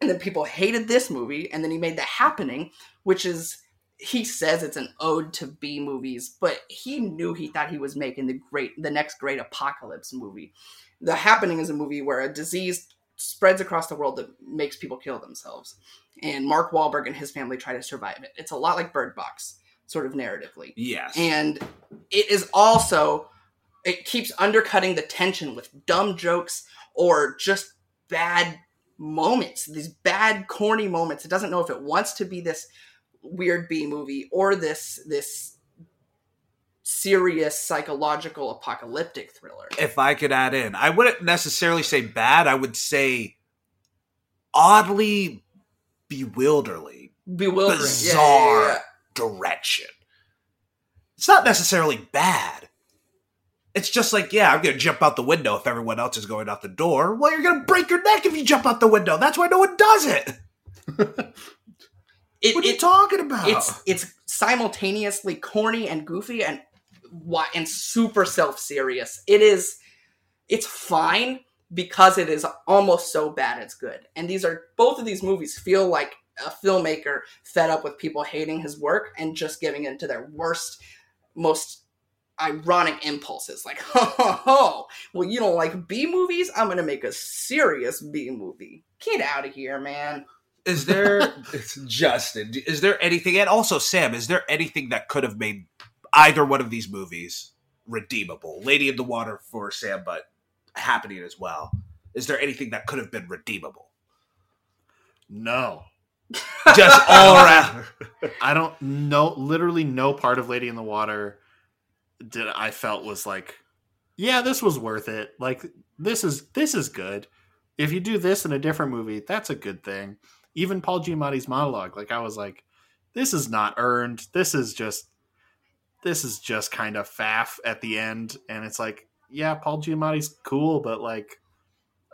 And then people hated this movie, and then he made The Happening, which is he says it's an ode to B movies, but he knew he thought he was making the great the next great apocalypse movie. The Happening is a movie where a disease spreads across the world that makes people kill themselves. And Mark Wahlberg and his family try to survive it. It's a lot like Bird Box, sort of narratively. Yes. And it is also, it keeps undercutting the tension with dumb jokes or just bad moments, these bad, corny moments. It doesn't know if it wants to be this weird B movie or this, this serious psychological apocalyptic thriller. if I could add in, I wouldn't necessarily say bad. I would say oddly bewilderly Bewildering. Yeah, Bizarre. yeah, yeah. direction. It's not necessarily bad. It's just like, yeah, I'm gonna jump out the window if everyone else is going out the door. Well, you're gonna break your neck if you jump out the window. That's why no one does it. It, What are you talking about? it's it's simultaneously corny and goofy and why and super self-serious. It is it's fine because it is almost so bad it's good. And these are both of these movies feel like a filmmaker fed up with people hating his work and just giving in to their worst most ironic impulses like ho ho ho well you don't like b movies i'm gonna make a serious b movie get out of here man is there it's Justin? Is there anything? And also, Sam, is there anything that could have made either one of these movies redeemable? Lady in the Water for Sam, but happening as well. Is there anything that could have been redeemable? No. Just all around. I don't know. Literally, no part of Lady in the Water did I felt was like, yeah, this was worth it. Like this is this is good. If you do this in a different movie, that's a good thing. Even Paul Giamatti's monologue, like I was like, this is not earned. This is just this is just kind of faff at the end, and it's like, yeah, Paul Giamatti's cool, but like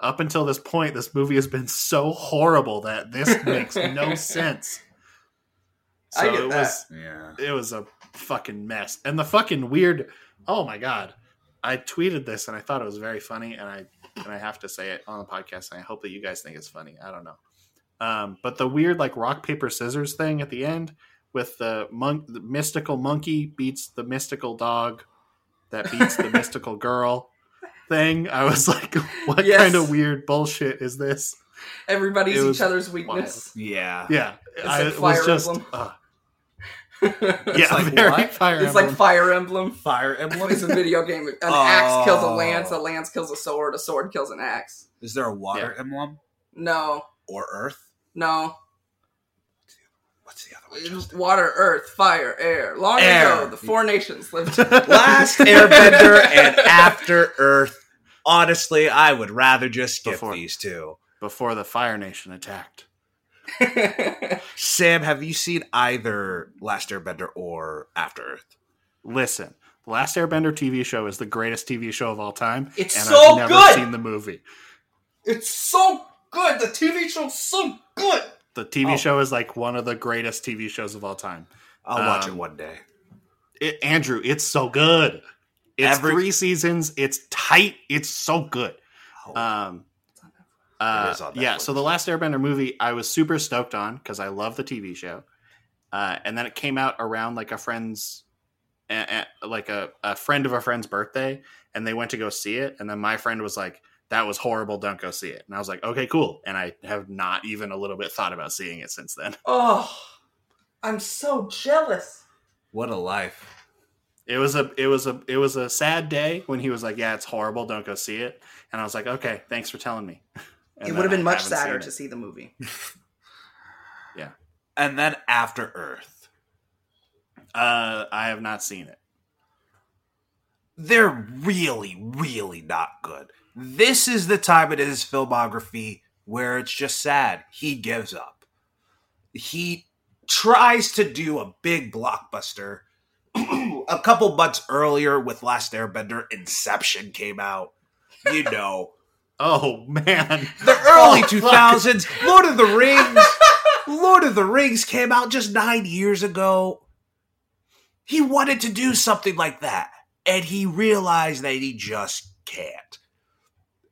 up until this point, this movie has been so horrible that this makes no sense. I get it that. was Yeah. it was a fucking mess. And the fucking weird oh my god. I tweeted this and I thought it was very funny and I and I have to say it on the podcast and I hope that you guys think it's funny. I don't know. Um, but the weird like rock paper scissors thing at the end with the monk the mystical monkey beats the mystical dog that beats the mystical girl thing. I was like, what Yes. kind of weird bullshit is this? everybody's It each other's weakness Yeah. Yeah. It's I like it Fire was just Emblem. uh, it's yeah, like very what? fire like Emblem. Fire Emblem. Fire Emblem. It's a video game. An axe kills a Oh. lance, a lance kills a sword, a sword kills an axe. Is there a water emblem No, or Earth? No. What's the other one? Justin? Water, earth, fire, air. Long Air. ago, the four nations lived. Last Airbender and After Earth. Honestly, I would rather just skip Before. these two. before the Fire Nation attacked. Sam, have you seen either Last Airbender or After Earth? Listen, the Last Airbender TV show is the greatest TV show of all time. It's and so I've never good! seen the movie. it's so good. The TV show's so good. The TV Oh. show is like one of the greatest TV shows of all time. I'll watch Um, it one day. It, Andrew, it's so good. It's Every- three seasons. It's tight. It's so good. Oh, Um, uh, yeah, so the Last Airbender movie, I was super stoked on because I love the TV show, uh, and then it came out around like a friend's, a, a- like a, a friend of a friend's birthday, and they went to go see it, and then my friend was like, "That was horrible. Don't go see it." And I was like, "Okay, cool." And I have not even a little bit thought about seeing it since then. Oh, I'm so jealous. what a life. It was a it was a it was a sad day when he was like, "Yeah, it's horrible. Don't go see it." And I was like, "Okay, thanks for telling me." And it would have I been much sadder to see the movie. Yeah. And then After Earth. Uh, I have not seen it. They're really, really not good. This is the time in his filmography where it's just sad. He gives up. He tries to do a big blockbuster. a couple months earlier with Last Airbender, Inception came out. You know, Oh man, the early Oh, two fuck. Lord of the Rings. Lord of the Rings came out just nine years ago. He wanted to do something like that, and he realized that he just can't.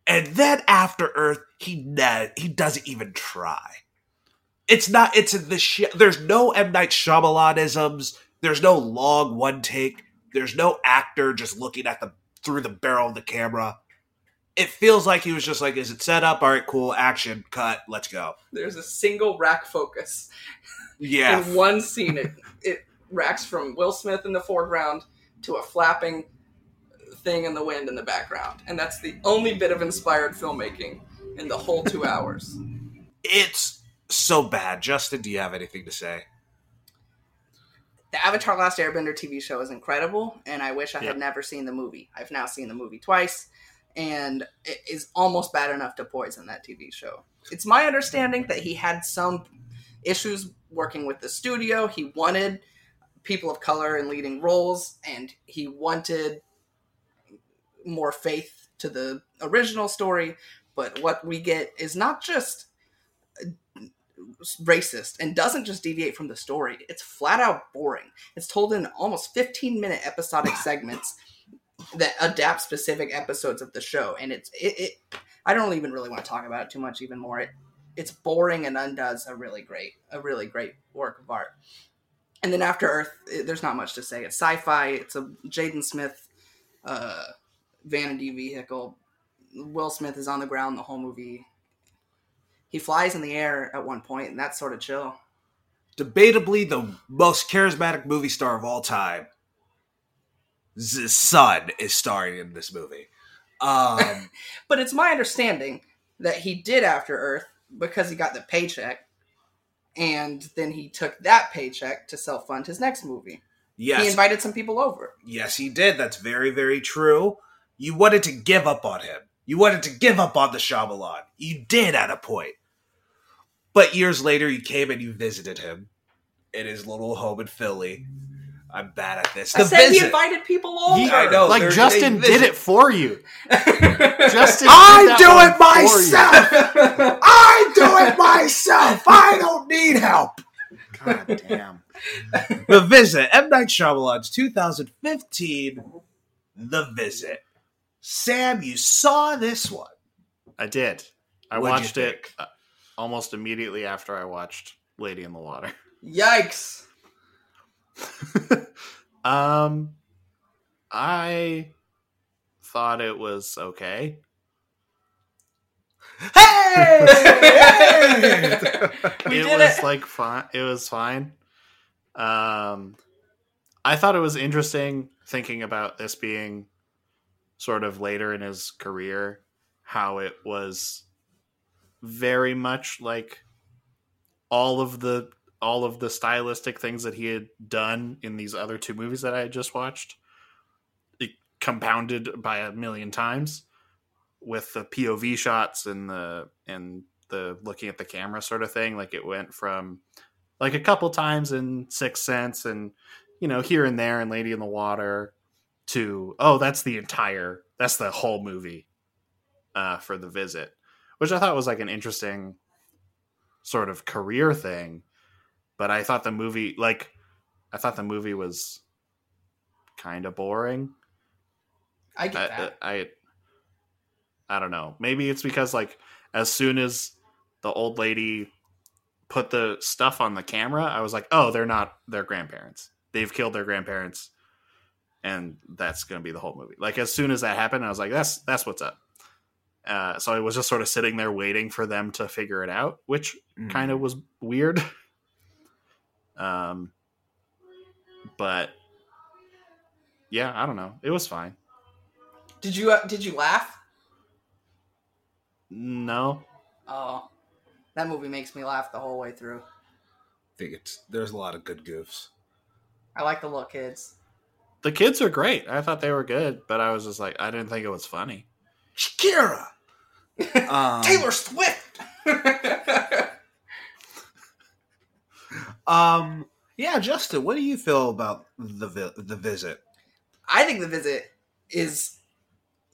And then After Earth, he ne- he doesn't even try. It's not. It's the shit. There's no M Night Shyamalanisms. There's no long one take. There's no actor just looking at the through the barrel of the camera. It feels like he was just like, "Is it set up? All right, cool. Action, cut. Let's go." There's a single rack focus Yeah, in one scene. It it racks from Will Smith in the foreground to a flapping thing in the wind in the background, and that's the only bit of inspired filmmaking in the whole two hours. it's so bad. Justin, do you have anything to say? The Avatar: Last Airbender TV show is incredible, and I wish I Yeah. had never seen the movie. I've now seen the movie twice, and it is almost bad enough to poison that TV show. It's my understanding that he had some issues working with the studio. He wanted people of color in leading roles, and he wanted more faith to the original story. But what we get is not just racist and doesn't just deviate from the story. It's flat out boring. It's told in almost 15 minute episodic segments that adapt specific episodes of the show, and it's it. it I don't even really want to talk about it too much even more. It it's boring and undoes a really great a really great work of art. And then After Earth, it, there's not much to say. It's sci-fi. It's a Jaden Smith uh, vanity vehicle. Will Smith is on the ground the whole movie. He flies in the air at one point, and that's sort of chill. Debatably the most charismatic movie star of all time. His son is starring in this movie. Um, But it's my understanding that he did After Earth because he got the paycheck, and then he took that paycheck to self fund his next movie. Yes. He invited some people over. yes, he did. That's very, very true. You wanted to give up on him. You wanted to give up on the Shyamalan. You did at a point. But years later, you came and you visited him in his little home in Philly. I'm bad at this. I The said he invited people over. He- I know. like Justin did visit. it for you. Justin, I do it myself. I do it myself. I don't need help. God damn. The Visit, M. Night Shyamalan's 2015 The Visit. Sam, you saw this one. I did. I What'd watched it uh, almost immediately after I watched Lady in the Water. Yikes! um, I thought it was okay. Hey! hey! it was it. like fine. It was fine. Um, I thought it was interesting thinking about this being sort of later in his career, how it was very much like all of the all of the stylistic things that he had done in these other two movies that I had just watched, it compounded by a million times with the POV shots and the and the looking at the camera sort of thing. Like it went from like a couple times in Sixth Sense and you know here and there in Lady in the Water to oh that's the entire that's the whole movie uh, for the visit, which I thought was like an interesting sort of career thing. But I thought the movie like I thought the movie was kind of boring. I get I, that. I I don't know. Maybe it's because like as soon as the old lady put the stuff on the camera, I was like, "Oh, they're not their grandparents. They've killed their grandparents." And that's going to be the whole movie. Like as soon as that happened, I was like, "That's that's what's up." Uh, so I was just sort of sitting there waiting for them to figure it out, which kind of was weird. Um, but yeah, I don't know. It was fine. Did you uh, did you laugh? No, Oh, that movie makes me laugh the whole way through. I think it's there's a lot of good goofs. I like the little kids. The kids are great. I thought they were good, but I was just like, I didn't think it was funny. Shakira. Um, Taylor Swift. Um. Yeah, Justin, what do you feel about the vi- the visit? I think the visit is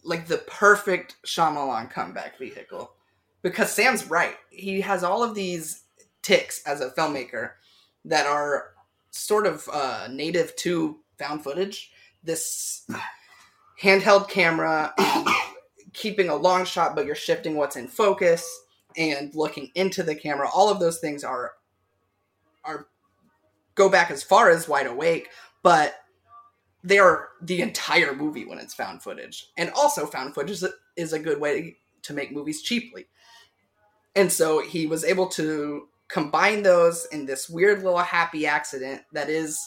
like the perfect Shyamalan comeback vehicle because Sam's right. He has all of these tics as a filmmaker that are sort of uh, native to found footage. This handheld camera, keeping a long shot, but you're shifting what's in focus and looking into the camera. All of those things are are go back as far as Wide Awake, but they are the entire movie when it's found footage. And also, found footage is a, good way to make movies cheaply. And so he was able to combine those in this weird little happy accident that is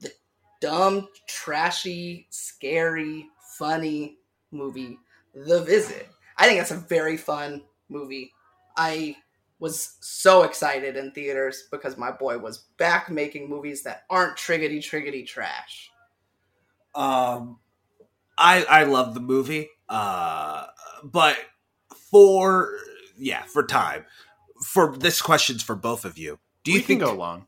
the dumb, trashy, scary, funny movie, The Visit. I think that's a very fun movie. I was so excited in theaters because my boy was back making movies that aren't triggity triggity trash. Um, I I love the movie. Uh, but for yeah, for time, for this question's for both of you. Do you we think can go long?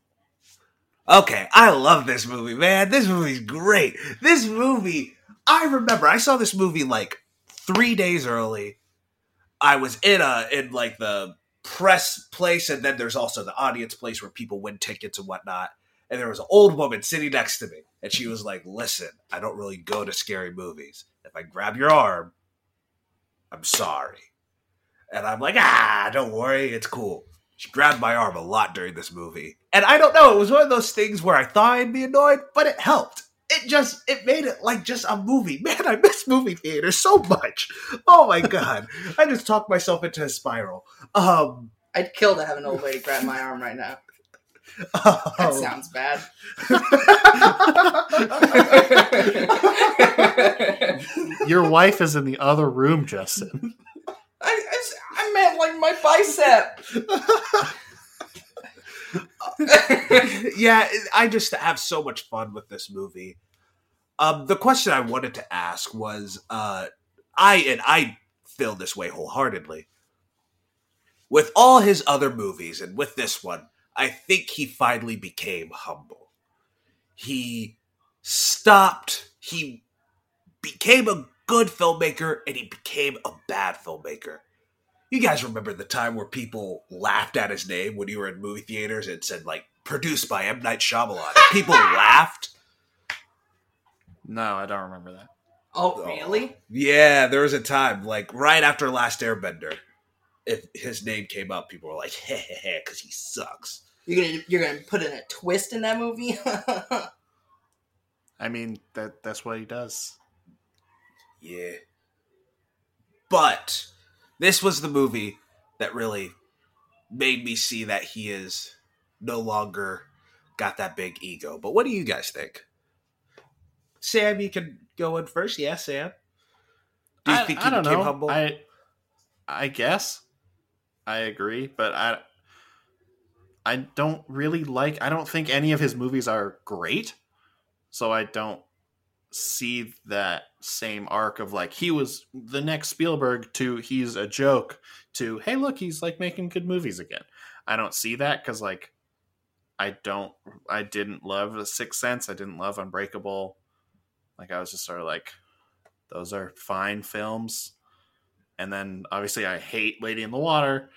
Okay, I love this movie, man. This movie's great. This movie, I remember I saw this movie like three days early. I was in a in like the press place, and then there's also the audience place where people win tickets and whatnot. And there was an old woman sitting next to me, and she was like, "Listen, I don't really go to scary movies. If I grab your arm, I'm sorry." And I'm like, "Ah, don't worry, it's cool." She grabbed my arm a lot during this movie. And I don't know, it was one of those things where I thought I'd be annoyed, but it helped. It just it made it like just a movie. Man, I miss movie theater so much. Oh my god. I just talked myself into a spiral. Um I'd kill to have an old lady grab my arm right now. That um, sounds bad. Your wife is in the other room, Justin. I, I, I meant like my bicep. yeah, I just have so much fun with this movie. Um, the question I wanted to ask was, uh, I and I feel this way wholeheartedly. With all his other movies and with this one, I think he finally became humble. He stopped. He became a good filmmaker and he became a bad filmmaker. You guys remember the time where people laughed at his name when you were in movie theaters and said like produced by M Night Shyamalan. People laughed. No, I don't remember that. Oh, really? Oh, yeah, there was a time like right after Last Airbender, if his name came up, people were like, "Heh heh heh," because he sucks. You're gonna you're gonna put in a twist in that movie? I mean, that that's what he does. Yeah. But this was the movie that really made me see that he is no longer got that big ego. But what do you guys think? Sam, you can go in first. Yeah, Sam. Do you I, think I he don't became know. humble? I I guess I agree, but I I don't really like. I don't think any of his movies are great, so I don't see that same arc of like he was the next Spielberg to he's a joke to hey look he's like making good movies again. I don't see that because like I don't I didn't love The Sixth Sense. I didn't love Unbreakable. Like I was just sort of like those are fine films. And then obviously I hate Lady in the Water.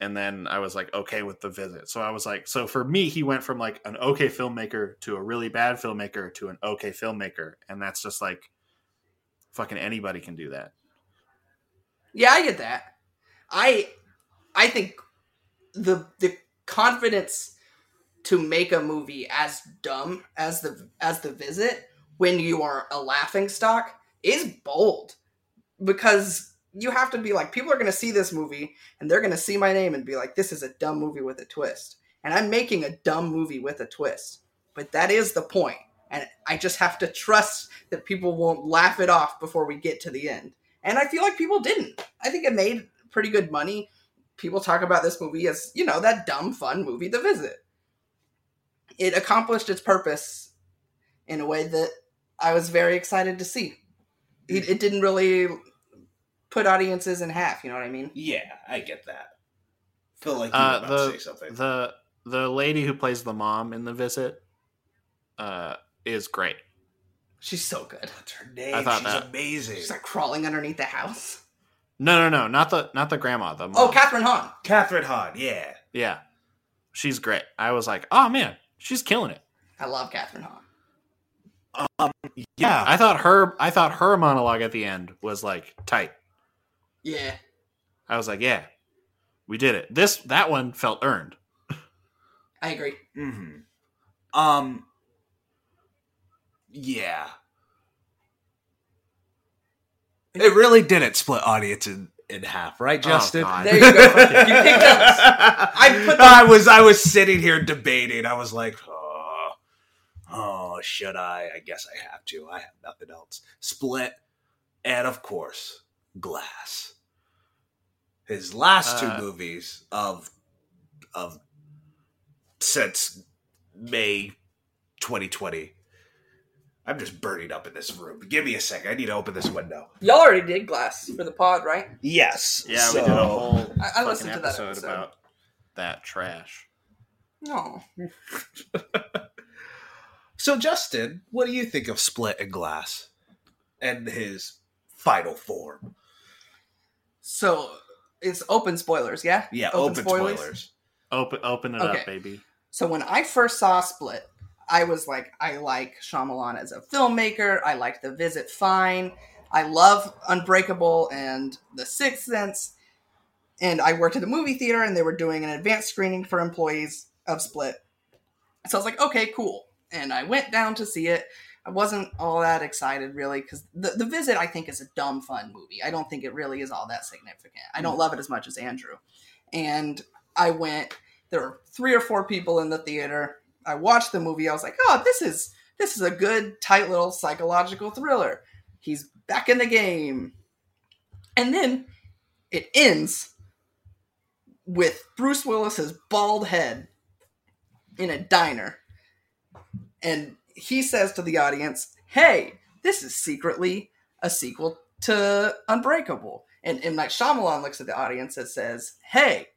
And then I was like okay with the visit. So I was like, so for me, he went from like an okay filmmaker to a really bad filmmaker to an okay filmmaker. And that's just like fucking anybody can do that. yeah, I get that. I I think the the confidence to make a movie as dumb as the as the visit when you are a laughing stock is bold because you have to be like people are going to see this movie and they're going to see my name and be like this is a dumb movie with a twist. And i'm making a dumb movie with a twist. But that is the point. And i just have to trust that people won't laugh it off before we get to the end. And i feel like people didn't. I think it made pretty good money. People talk about this movie as you know that dumb fun movie the visit. It accomplished its purpose in a way that I was very excited to see. It, it didn't really put audiences in half. You know what I mean? Yeah, I get that. Feel like you Uh, were about to the say something. the the lady who plays the mom in the visit uh, is great. She's so good. What's her name? I thought She's that- amazing. She's like crawling underneath the house. No, no, no, not the not the grandma. The mom. Oh, Kathryn Hahn. Kathryn Hahn. Yeah. yeah, she's great. I was like, oh man, she's killing it. I love Kathryn Hahn. Yeah. I thought her I thought her monologue at the end was like tight. Yeah. I was like, yeah, we did it. This that one felt earned. I agree. hmm Um. Yeah. It really didn't split audience in, in half, right, Justin? God. There you go. You picked up. I put the- I was I was sitting here debating. I was like, oh, oh, should I? I guess I have to. I have nothing else. Split, and of course, Glass. His last two Uh, movies of of since May 2020. I'm just burning up in this room. Give me a second. I need to open this window. Y'all already did Glass for the pod, right? Yes. Yeah, so, we did a whole I- I fucking listened to that episode, episode. about that trash. No. So, Justin, what do you think of Split and Glass and his final form? So it's open spoilers, yeah? Yeah, open, spoilers. Open open it Okay. up, baby. So when I first saw Split, I was like, I like Shyamalan as a filmmaker. I like The Visit fine. I love Unbreakable and The Sixth Sense. And I worked at a movie theater and they were doing an advanced screening for employees of Split. So I was like, okay, cool. And I went down to see it. I wasn't all that excited really because the, the Visit I think is a dumb fun movie. I don't think it really is all that significant. I don't mm. love it as much as Andrew. And I went there were three or four people in the theater. I watched the movie. I was like, "Oh, this is this is a good, tight little psychological thriller." He's back in the game, and then it ends with Bruce Willis's bald head in a diner, and he says to the audience, "Hey, this is secretly a sequel to Unbreakable." And M Night Shyamalan looks at the audience and says, "Hey."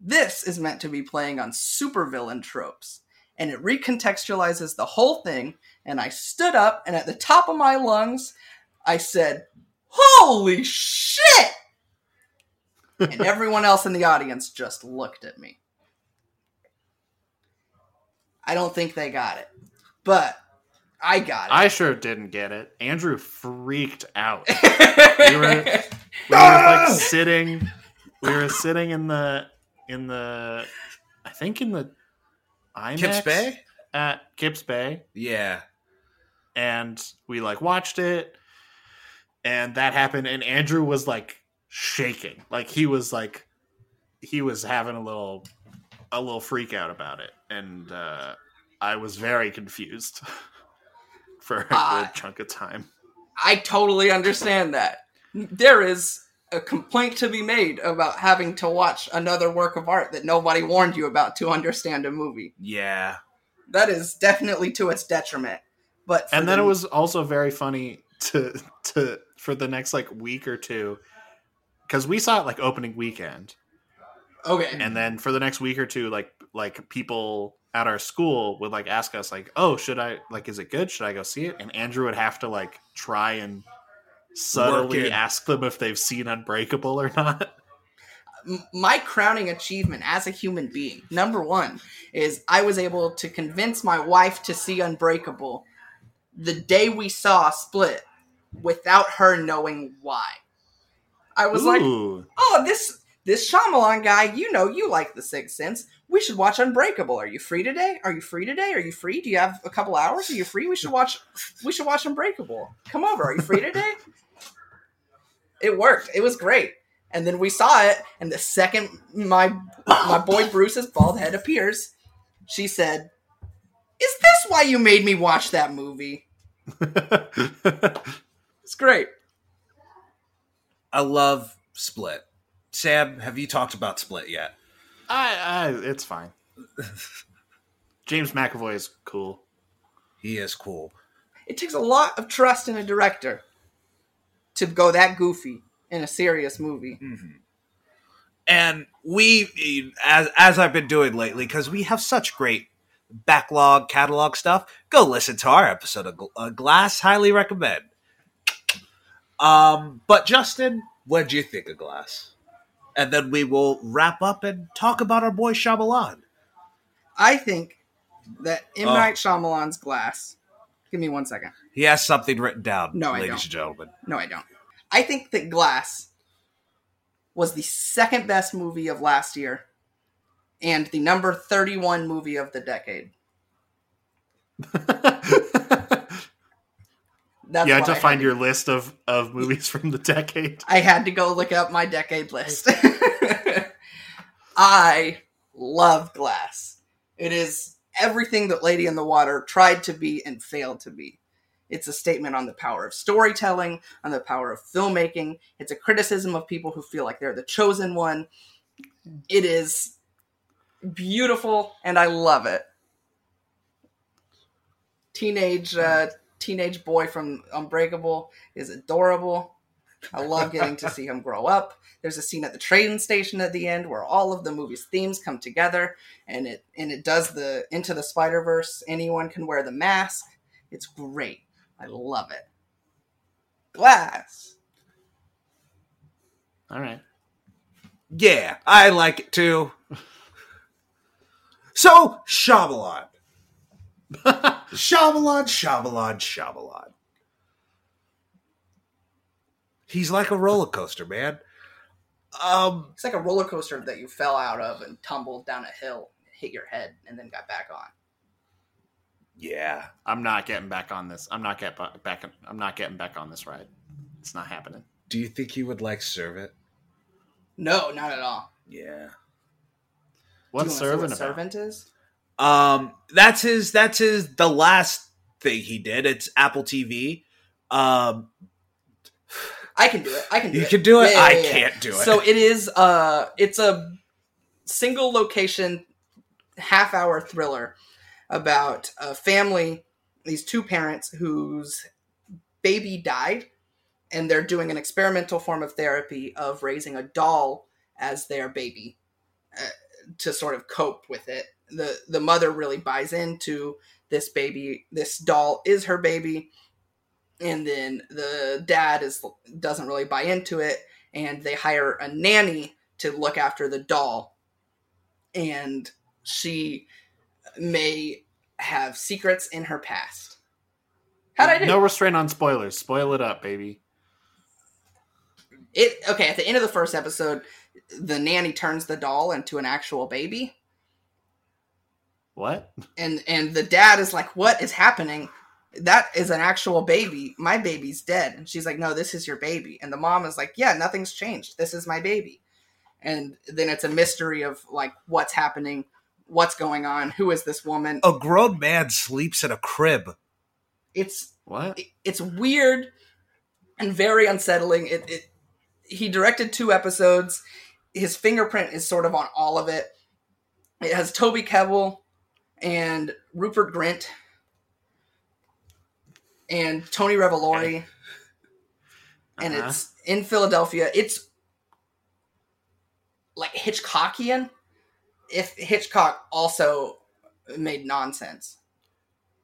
this is meant to be playing on supervillain tropes and it recontextualizes the whole thing and i stood up and at the top of my lungs i said holy shit and everyone else in the audience just looked at me i don't think they got it but i got it. I sure didn't get it. Andrew freaked out. we were we were like sitting we were sitting in the in the I think in the IMAX Kips Bay? at Kips Bay Yeah. and we like watched it and that happened and Andrew was like shaking. Like he was like he was having a little a little freak out about it and uh I was very confused for a Ah. good chunk of time. I totally understand that. There is a complaint to be made about having to watch another work of art that nobody warned you about to understand a movie. Yeah. That is definitely to its detriment. But and then the- it was also very funny to to for the next like week or two because we saw it like opening weekend okay. and then for the next week or two like like people at our school would like ask us like oh should i like is it good? Should i go see it? And andrew would have to like try and subtly ask them if they've seen unbreakable or not. My crowning achievement as a human being, number one, is I was able to convince my wife to see Unbreakable the day we saw Split without her knowing why. I was like, oh, this this Shyamalan guy, you know, you like The Sixth Sense. We should watch Unbreakable. Are you free today? Are you free today? Are you free? Do you have a couple hours? Are you free? We should watch. We should watch Unbreakable. Come over. Are you free today? it worked. It was great. And then we saw it, and the second my my boy Bruce's bald head appears, she said, "Is this why you made me watch that movie?" It's great. I love Split. Sam, have you talked about Split yet? I, I it's fine James McAvoy is cool. He is cool. It takes a lot of trust in a director to go that goofy in a serious movie. And we, as as I've been doing lately, because we have such great backlog catalog stuff. Go listen to our episode of uh, Glass. Highly recommend. Um, but Justin, what do you think of Glass? And then we will wrap up and talk about our boy Shyamalan. I think that M Oh. Night Shyamalan's Glass. Give me one second. He has something written down, No, I ladies don't. and gentlemen. No, I don't. I think that Glass was the second best movie of last year and the number 31 movie of the decade. That's you had to I had find your list of, of movies from the decade. I had to go look up my decade list. I love Glass. It is everything that Lady in the Water tried to be and failed to be. It's a statement on the power of storytelling, on the power of filmmaking. It's a criticism of people who feel like they're the chosen one. It is beautiful, and I love it. Teenage uh, teenage boy from Unbreakable is adorable. I love getting to see him grow up. There's a scene at the train station at the end where all of the movie's themes come together, and it and it does the into the Spider Verse. Anyone can wear the mask. It's great. I love it. Glass. All right. Yeah, I like it too. So, Shyamalan. Shyamalan, Shyamalan, Shyamalan. He's like a roller coaster, man. Um, It's like a roller coaster that you fell out of and tumbled down a hill, hit your head, and then got back on. yeah. I'm not getting back on this. I'm not get ba- back. I'm not getting back on this ride. It's not happening. Do you think he would like serve it? No, not at all. Yeah. What's Do you wanna see serving what about? Servant is? Um, that's his. That's his. The last thing he did. It's Apple TV. Um, I can do it. I can do you it. can do it. Yeah, I yeah, yeah. can't do it. So it is uh it's a single location half hour thriller about a family, these two parents whose baby died and they're doing an experimental form of therapy of raising a doll as their baby uh, to sort of cope with it. The the mother really buys into this baby, this doll is her baby. And then the dad is doesn't really buy into it and they hire a nanny to look after the doll. And she may have secrets in her past. How'd i do? No restraint on spoilers. Spoil it up, baby. it okay at the end of the first episode the nanny turns the doll into an actual baby What? and and the dad is like what is happening? That is an actual baby. My baby's dead. And she's like no this is your baby. And the mom is like yeah nothing's changed. This is my baby. And then it's a mystery of like what's happening what's going on who is this woman? A grown man sleeps in a crib. it's What? it's weird and very unsettling. It, it he directed two episodes. His fingerprint is sort of on all of it. It has toby kebbell and rupert grint and tony revolori and Uh-huh. it's in philadelphia it's like hitchcockian if hitchcock also made nonsense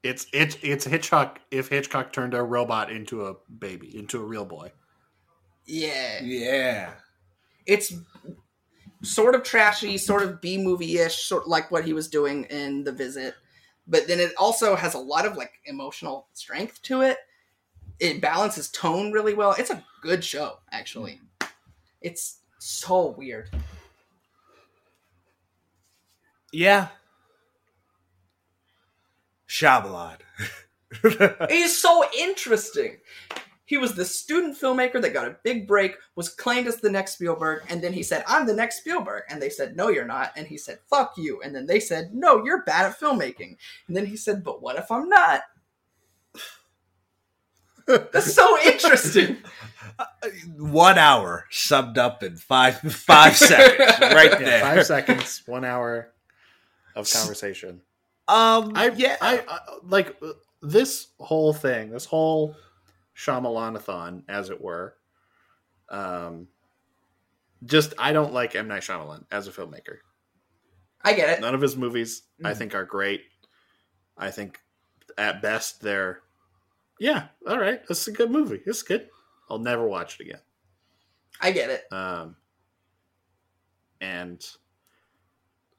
It's it's it's Hitchcock. If Hitchcock turned a robot into a baby, into a real boy. yeah Yeah. it's sort of trashy, sort of B movie ish, sort of like what he was doing in The Visit. But then it also has a lot of like emotional strength to it. It balances tone really well. It's a good show, actually. It's so weird. Yeah. Shyamalan. He's so interesting. He was the student filmmaker that got a big break, was claimed as the next Spielberg, and then he said, I'm the next Spielberg. And they said, No, you're not. And he said, Fuck you. And then they said, No, you're bad at filmmaking. And then he said, But what if I'm not? That's so interesting. One hour summed up in five five seconds, right Yeah, there. five seconds, one hour of conversation. Um, I yeah, I, I like uh, this whole thing, this whole Shyamalanathon, as it were. Um, just I don't like M Night Shyamalan as a filmmaker. I get it. None of his movies I Mm. think are great. I think at best they're yeah, all right, this is a good movie. It's good. I'll never watch it again. I get it. Um, and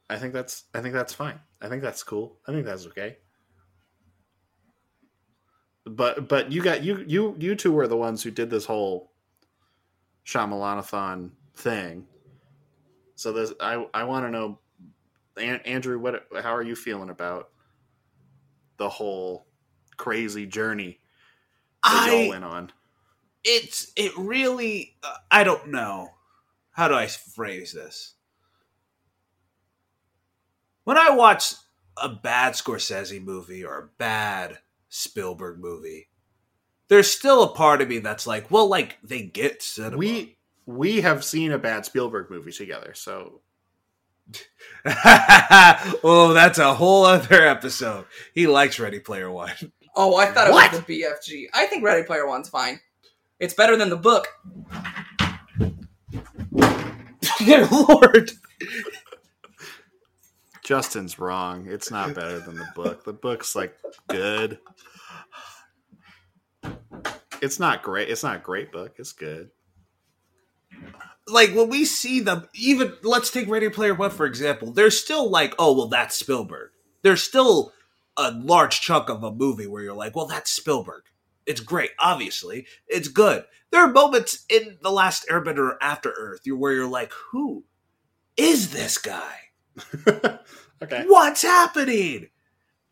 I think that's I think that's fine. I think that's cool. I think that's okay. But but you got you you you two were the ones who did this whole Shyamalanathon thing. So this I I want to know, An- Andrew, what how are you feeling about the whole crazy journey that y'all I went on? it's it really uh, I don't know how do I phrase this. When I watch a bad Scorsese movie or a bad Spielberg movie, there's still a part of me that's like, well, like they get cinema. We we have seen a bad Spielberg movie together, so oh, that's a whole other episode. He likes Ready Player One. Oh, I thought it What? was the BFG. I think Ready Player One's fine. It's better than the book. Dear Lord. Justin's wrong. It's not better than the book. The book's like good. It's not great. It's not a great book. It's good. like when we see the even let's take Ready Player One for example. There's still like, oh well, that's Spielberg. There's still a large chunk of a movie where you're like, well, that's Spielberg. It's great, obviously, it's good. There are moments in the Last Airbender or After Earth where you're like, who is this guy? okay. What's happening?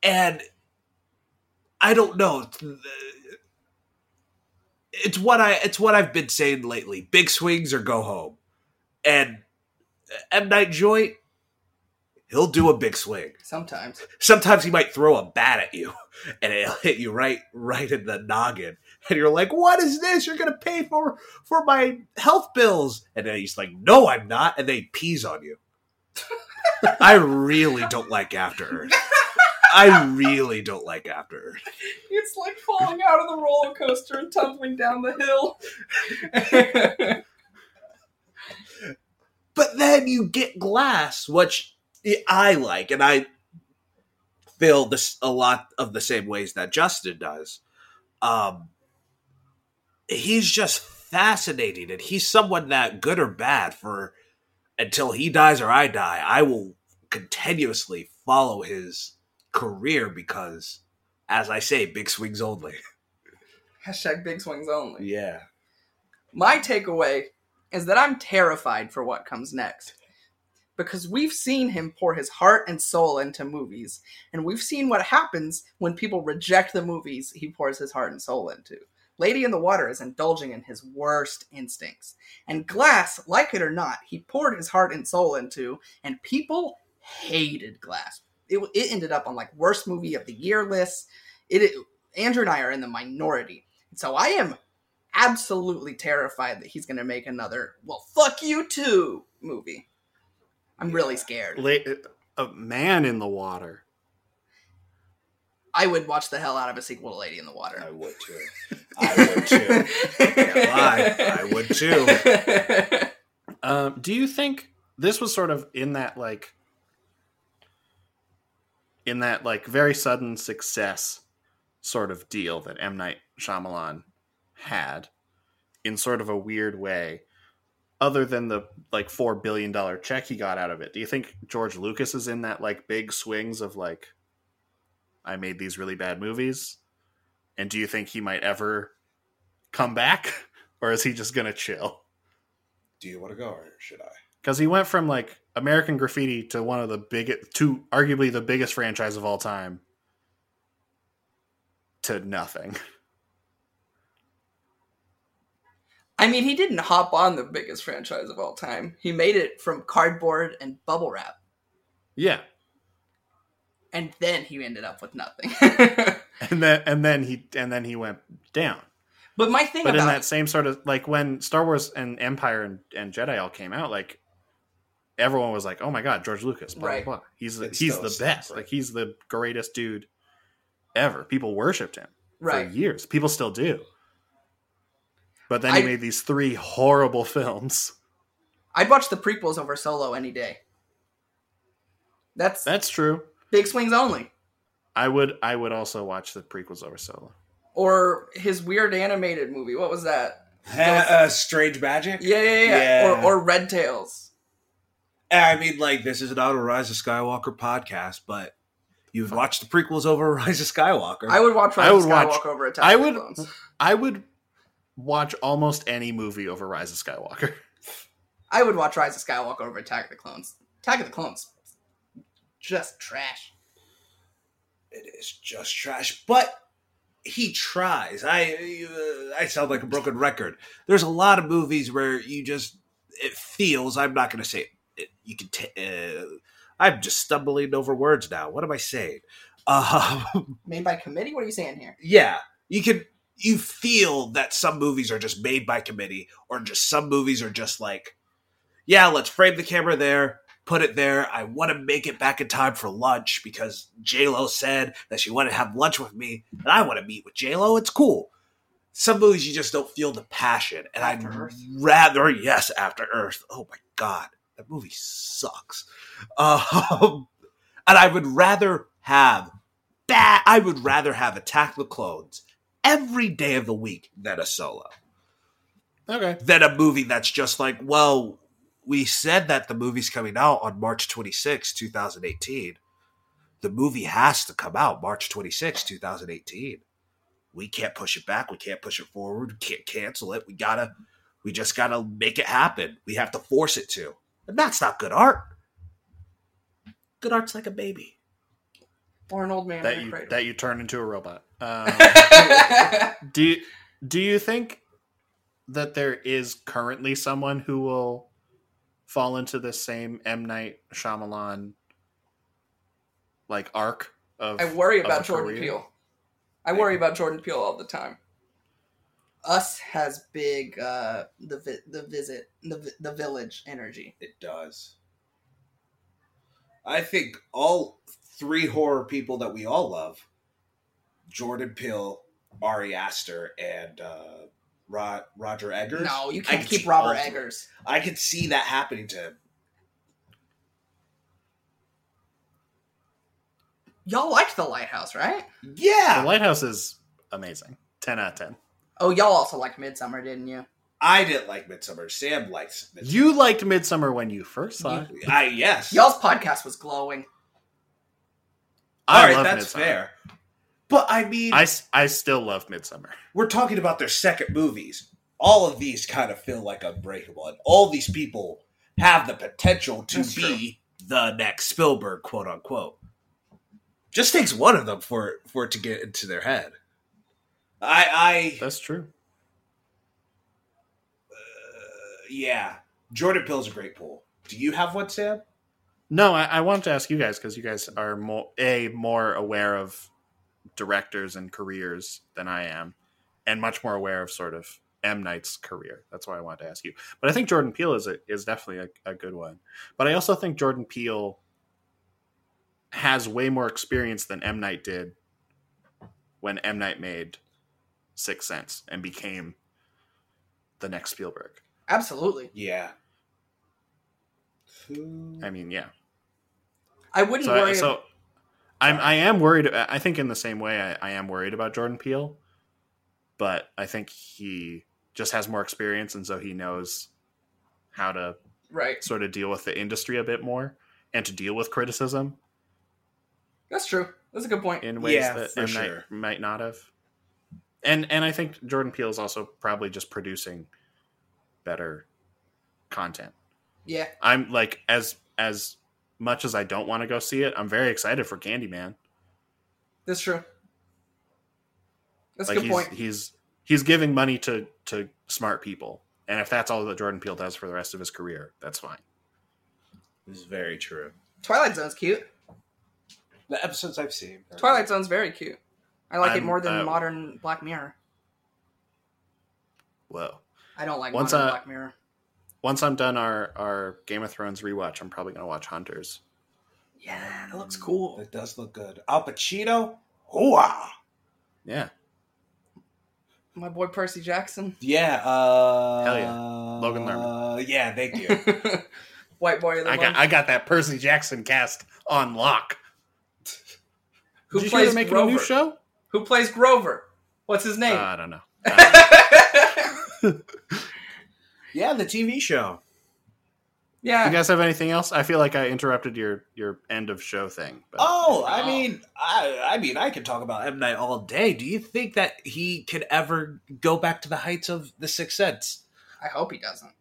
And I don't know. It's what I it's what I've been saying lately. Big swings or go home. And M Night Joint, he'll do a big swing. Sometimes. Sometimes he might throw a bat at you, and it'll hit you right right in the noggin. And you're like, "What is this? You're gonna pay for for my health bills?" And then he's like, "No, I'm not," and then he pees on you. I really don't like After Earth. I really don't like After Earth. It's like falling out of the roller coaster and tumbling down the hill. But then you get Glass, which I like, and I feel this a lot of the same ways that Justin does. Um, he's just fascinating, and he's someone that, good or bad, for until he dies or I die, I will continuously follow his career because, as I say, big swings only. Hashtag big swings only. Yeah. My takeaway is that I'm terrified for what comes next. Because we've seen him pour his heart and soul into movies, and we've seen what happens when people reject the movies he pours his heart and soul into. Lady in the Water is indulging in his worst instincts. And Glass, like it or not, he poured his heart and soul into, and people hated Glass. It, it ended up on like worst movie of the year lists. It, it Andrew and I are in the minority. So I am absolutely terrified that he's going to make another, well, fuck you too movie. I'm really scared. La- uh, a man in the water. I would watch the hell out of a sequel to Lady in the Water. I would too. I would too. Can't lie. I would too. Um, do you think this was sort of in that like in that like very sudden success sort of deal that M Night Shyamalan had in sort of a weird way? Other than the like four billion dollar check he got out of it, do you think George Lucas is in that like big swings of like, I made these really bad movies, and do you think he might ever come back, or is he just gonna chill? Do you want to go or should I? because he went from like American Graffiti to one of the biggest, to arguably the biggest franchise of all time, to nothing. I mean, he didn't hop on the biggest franchise of all time. He made it from cardboard and bubble wrap, Yeah, and then he ended up with nothing. and then and then he and then he went down. but my thing But in about that same sort of like when Star Wars and Empire and, and Jedi all came out, like everyone was like, "Oh my god, George Lucas!" Blah Right. blah blah. He's the, he's the best. right. Like he's the greatest dude ever. People worshipped him Right. for years. People still do. But then he I- made these three horrible films. I'd watch the prequels over Solo any day. That's That's true. Big swings only. I would I would also watch the prequels over Solo. Or his weird animated movie. What was that? uh, Strange Magic. Yeah, yeah, yeah. Yeah. Or or Red Tails. I mean, like this is not a Rise of Skywalker podcast, but you've watched the prequels over Rise of Skywalker. I would watch Rise I of would watch- Skywalker over Attack I of the would Clones. I would watch almost any movie over Rise of Skywalker. I would watch Rise of Skywalker over Attack of the Clones. Attack of the Clones, just trash. it is just trash, but he tries. I uh, I sound like a broken record. There's a lot of movies where you just it feels. I'm not going to say it. You can. T- uh, I'm just stumbling over words now. What am I saying? Uh, Made by committee. What are you saying here? yeah, you can. You feel that some movies are just made by committee, or just some movies are just like, yeah, let's frame the camera there, put it there. I want to make it back in time for lunch because J Lo said that she wanted to have lunch with me, and I want to meet with J Lo. It's cool. Some movies you just don't feel the passion, and I'd Earth. rather yes, After Earth. Oh my god, that movie sucks. Um, and I would rather have bad. I would rather have Attack the Clones every day of the week than a solo. Okay. Than a movie that's just like, well, we said that the movie's coming out on March 26, 2018. The movie has to come out March 26, 2018. We can't push it back. We can't push it forward. We can't cancel it. We gotta, we just gotta make it happen. We have to force it to. And that's not good art. Good art's like a baby. Or an old man That you that you turn into a robot. Um, do you, do you think that there is currently someone who will fall into the same M Night Shyamalan like arc of I worry of about Jordan career? Peele. I worry about Jordan Peele all the time. Us has big uh the vi- the visit the vi- the village energy. It does. I think all three horror people that we all love Jordan Peele, Ari Aster, and uh, Ro- Roger Eggers. No, you can't can keep Robert all three. Eggers. I could see that happening to him. Y'all liked The Lighthouse, right? Yeah. The Lighthouse is amazing. Ten out of ten. Oh, y'all also liked Midsommar, didn't you? I didn't like Midsommar. Sam likes Midsommar. You liked Midsommar when you first saw it. I yes. Y'all's podcast was glowing. all I right, love that's Midsommar. fair. But I mean, I, I still love Midsommar. we're talking about their second movies. All of these kind of feel like Unbreakable, and all these people have the potential to That's be the next Spielberg, quote unquote. Just takes one of them for for it to get into their head. I, I, That's true. uh, yeah, Jordan Peele's a great pool. Do you have one, Sam? No, I, I wanted to ask you guys because you guys are more a more aware of directors and careers than I am, and much more aware of sort of M Night's career. That's why I wanted to ask you. But I think Jordan Peele is a, is definitely a, a good one. But I also think Jordan Peele has way more experience than M Night did when M Night made Sixth Sense and became the next Spielberg. Absolutely. Yeah. I mean, yeah. I wouldn't so, worry. so I'm I am worried. I think in the same way I, I am worried about Jordan Peele, but I think he just has more experience, and so he knows how to right. sort of deal with the industry a bit more and to deal with criticism That's true. That's a good point. in ways Yeah, that for M. sure. Night might not have. And and I think Jordan Peele is also probably just producing better content. Yeah. I'm like as as much as I don't want to go see it, I'm very excited for Candyman. That's true. That's like a good he's, point. he's he's giving money to to smart people, and if that's all that Jordan Peele does for the rest of his career, that's fine. This is very true. Twilight Zone's cute. The episodes I've seen. Twilight Zone's very cute. I like it I'm- more than uh, modern Black Mirror. Whoa! I don't like once modern I- Black Mirror. Once I'm done our our Game of Thrones rewatch, I'm probably gonna watch Hunters. Yeah, that looks cool. It does look good. Al Pacino. Hooah! Yeah, My boy Percy Jackson. Yeah. Uh, Hell yeah. Logan Lerman. yeah, thank you. White boy of the I got month. I got that Percy Jackson cast on lock. Who Did plays they're making Grover? a new show? Who plays Grover? What's his Uh, name? I don't know. yeah, the TV show. yeah. you guys have anything else? I feel like I interrupted your your end of show thing. But Oh, I mean, I, I mean, I could talk about M Night all day. Do you think that he could ever go back to the heights of The Sixth Sense? I hope he doesn't.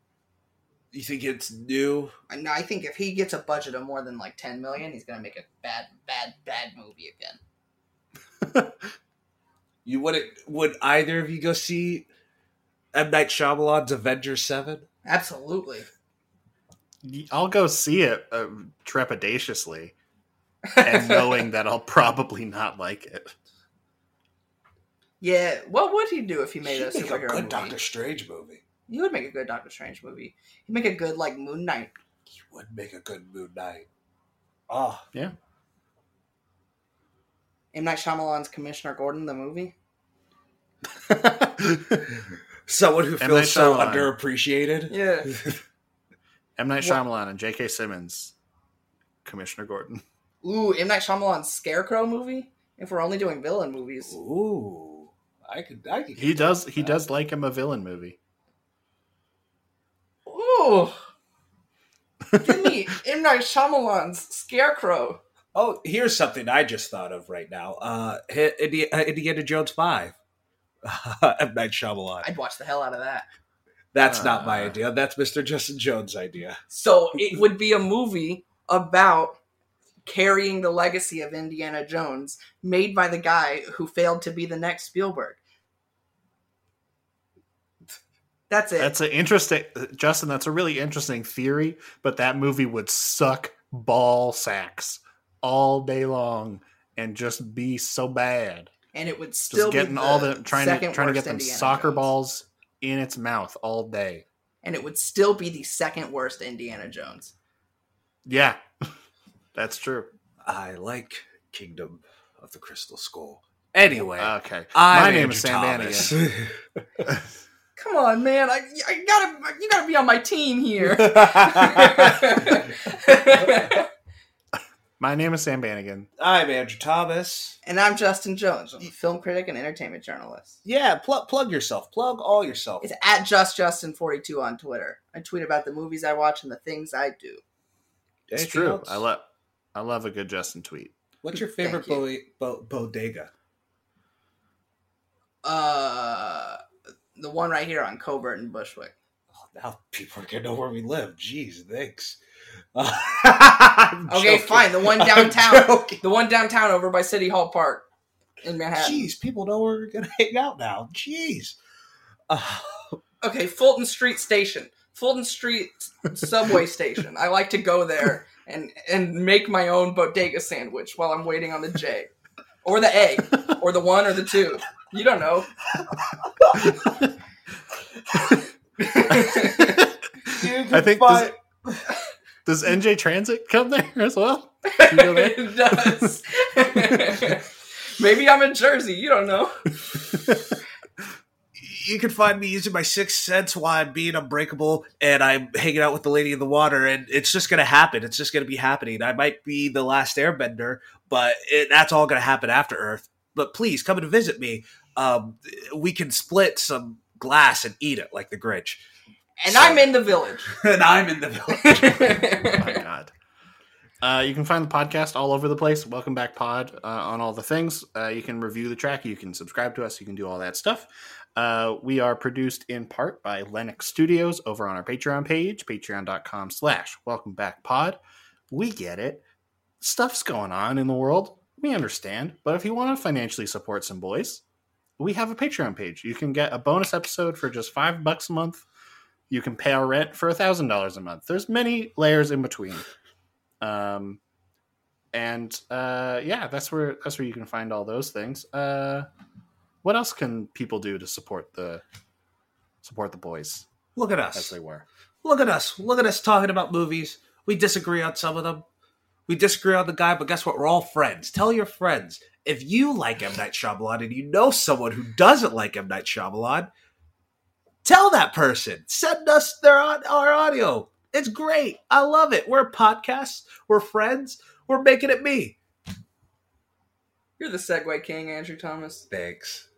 You think it's new? And I think if he gets a budget of more than like ten million, he's gonna make a bad, bad, bad movie again. You wouldn't? Would either of you go see M Night Shyamalan's Avengers Seven? Absolutely. I'll go see it uh, trepidatiously, and knowing that I'll probably not like it. Yeah. What would he do if he made He'd a make a good movie? Doctor Strange movie. He would make a good Doctor Strange movie. He'd make a good like Moon Knight. He would make a good Moon Knight. Oh, yeah. M Night Shyamalan's Commissioner Gordon, the movie. someone who feels so underappreciated. Yeah. M Night What- Shyamalan and J.K. Simmons, Commissioner Gordon. Ooh, M Night Shyamalan's Scarecrow movie. If we're only doing villain movies, Ooh, I could. I could. He does he does like him a villain movie. ooh, give me M Night Shyamalan's Scarecrow. Oh, here's something I just thought of right now. Uh, Hi- Indi- uh, Indiana Jones Five. M Night Shyamalan. I'd watch the hell out of that. That's not my Uh. idea. That's Mr. Justin Jones' idea. So it would be a movie about carrying the legacy of Indiana Jones, made by the guy who failed to be the next Spielberg. That's it. That's an interesting Justin, that's a really interesting theory, but that movie would suck ball sacks all day long and just be so bad. And it would still Just getting be all the trying to trying to get them Indiana soccer Jones. balls in its mouth all day. and it would still be the second worst Indiana Jones. Yeah. That's true. I like Kingdom of the Crystal Skull. Anyway, Okay. I'm My name Andrew is Sam Thomas. Bannigan. Come on, man! I, I gotta you gotta be on my team here. My name is Sam Bannigan. I'm Andrew Thomas. and I'm Justin Jones, I'm a film critic and entertainment journalist. Yeah, plug plug yourself. Plug all yourself. It's at justjustin42 on Twitter. I tweet about the movies I watch and the things I do. It's Anything true. else? I love I love a good Justin tweet. What's your favorite Thank bo- bo- bodega? Uh, the one right here on Covert and Bushwick. Oh, now people are gonna know where we live. Jeez, thanks. I'm Okay, joking. fine. The one downtown. The one downtown over by City Hall Park in Manhattan. Jeez, people know where we're gonna hang out now. Jeez. Uh, Okay, Fulton Street Station. Fulton Street subway station. I like to go there and and make my own bodega sandwich while I'm waiting on the J. Or the A. Or the one or the two. You don't know. I think does, does NJ Transit come there as well? You know that? it does. Maybe I'm in Jersey. You don't know. you can find me using my sixth sense while I'm being unbreakable and I'm hanging out with the lady in the water, and it's just gonna happen. It's just gonna be happening. I might be the last airbender, but it, that's all gonna happen after Earth. But please come and visit me. Um, we can split some glass and eat it like the Grinch. And I'm in the village. and I'm in the village. Oh my god. Uh, you can find the podcast all over the place. Welcome back, Pod, uh, on all the things. Uh, you can review the track. You can subscribe to us. You can do all that stuff. Uh, we are produced in part by Lennox Studios over on our Patreon page, patreon.com slash welcome back pod. We get it. Stuff's going on in the world. We understand. But if you want to financially support some boys, we have a Patreon page. You can get a bonus episode for just five bucks a month. You can pay our rent for a thousand dollars a month. There's many layers in between. Um, and uh, yeah, that's where that's where you can find all those things. Uh, what else can people do to support the support the boys Look at us as they were? Look at us. Look at us talking about movies. We disagree on some of them. We disagree on the guy, but guess what? We're all friends. Tell your friends. If you like M. Night Shyamalan and you know someone who doesn't like M. Night Shyamalan, tell that person. Send us their our audio. It's great. I love it. We're podcasts. We're friends. We're making it me. You're the Segue King, Andrew Thomas. Thanks.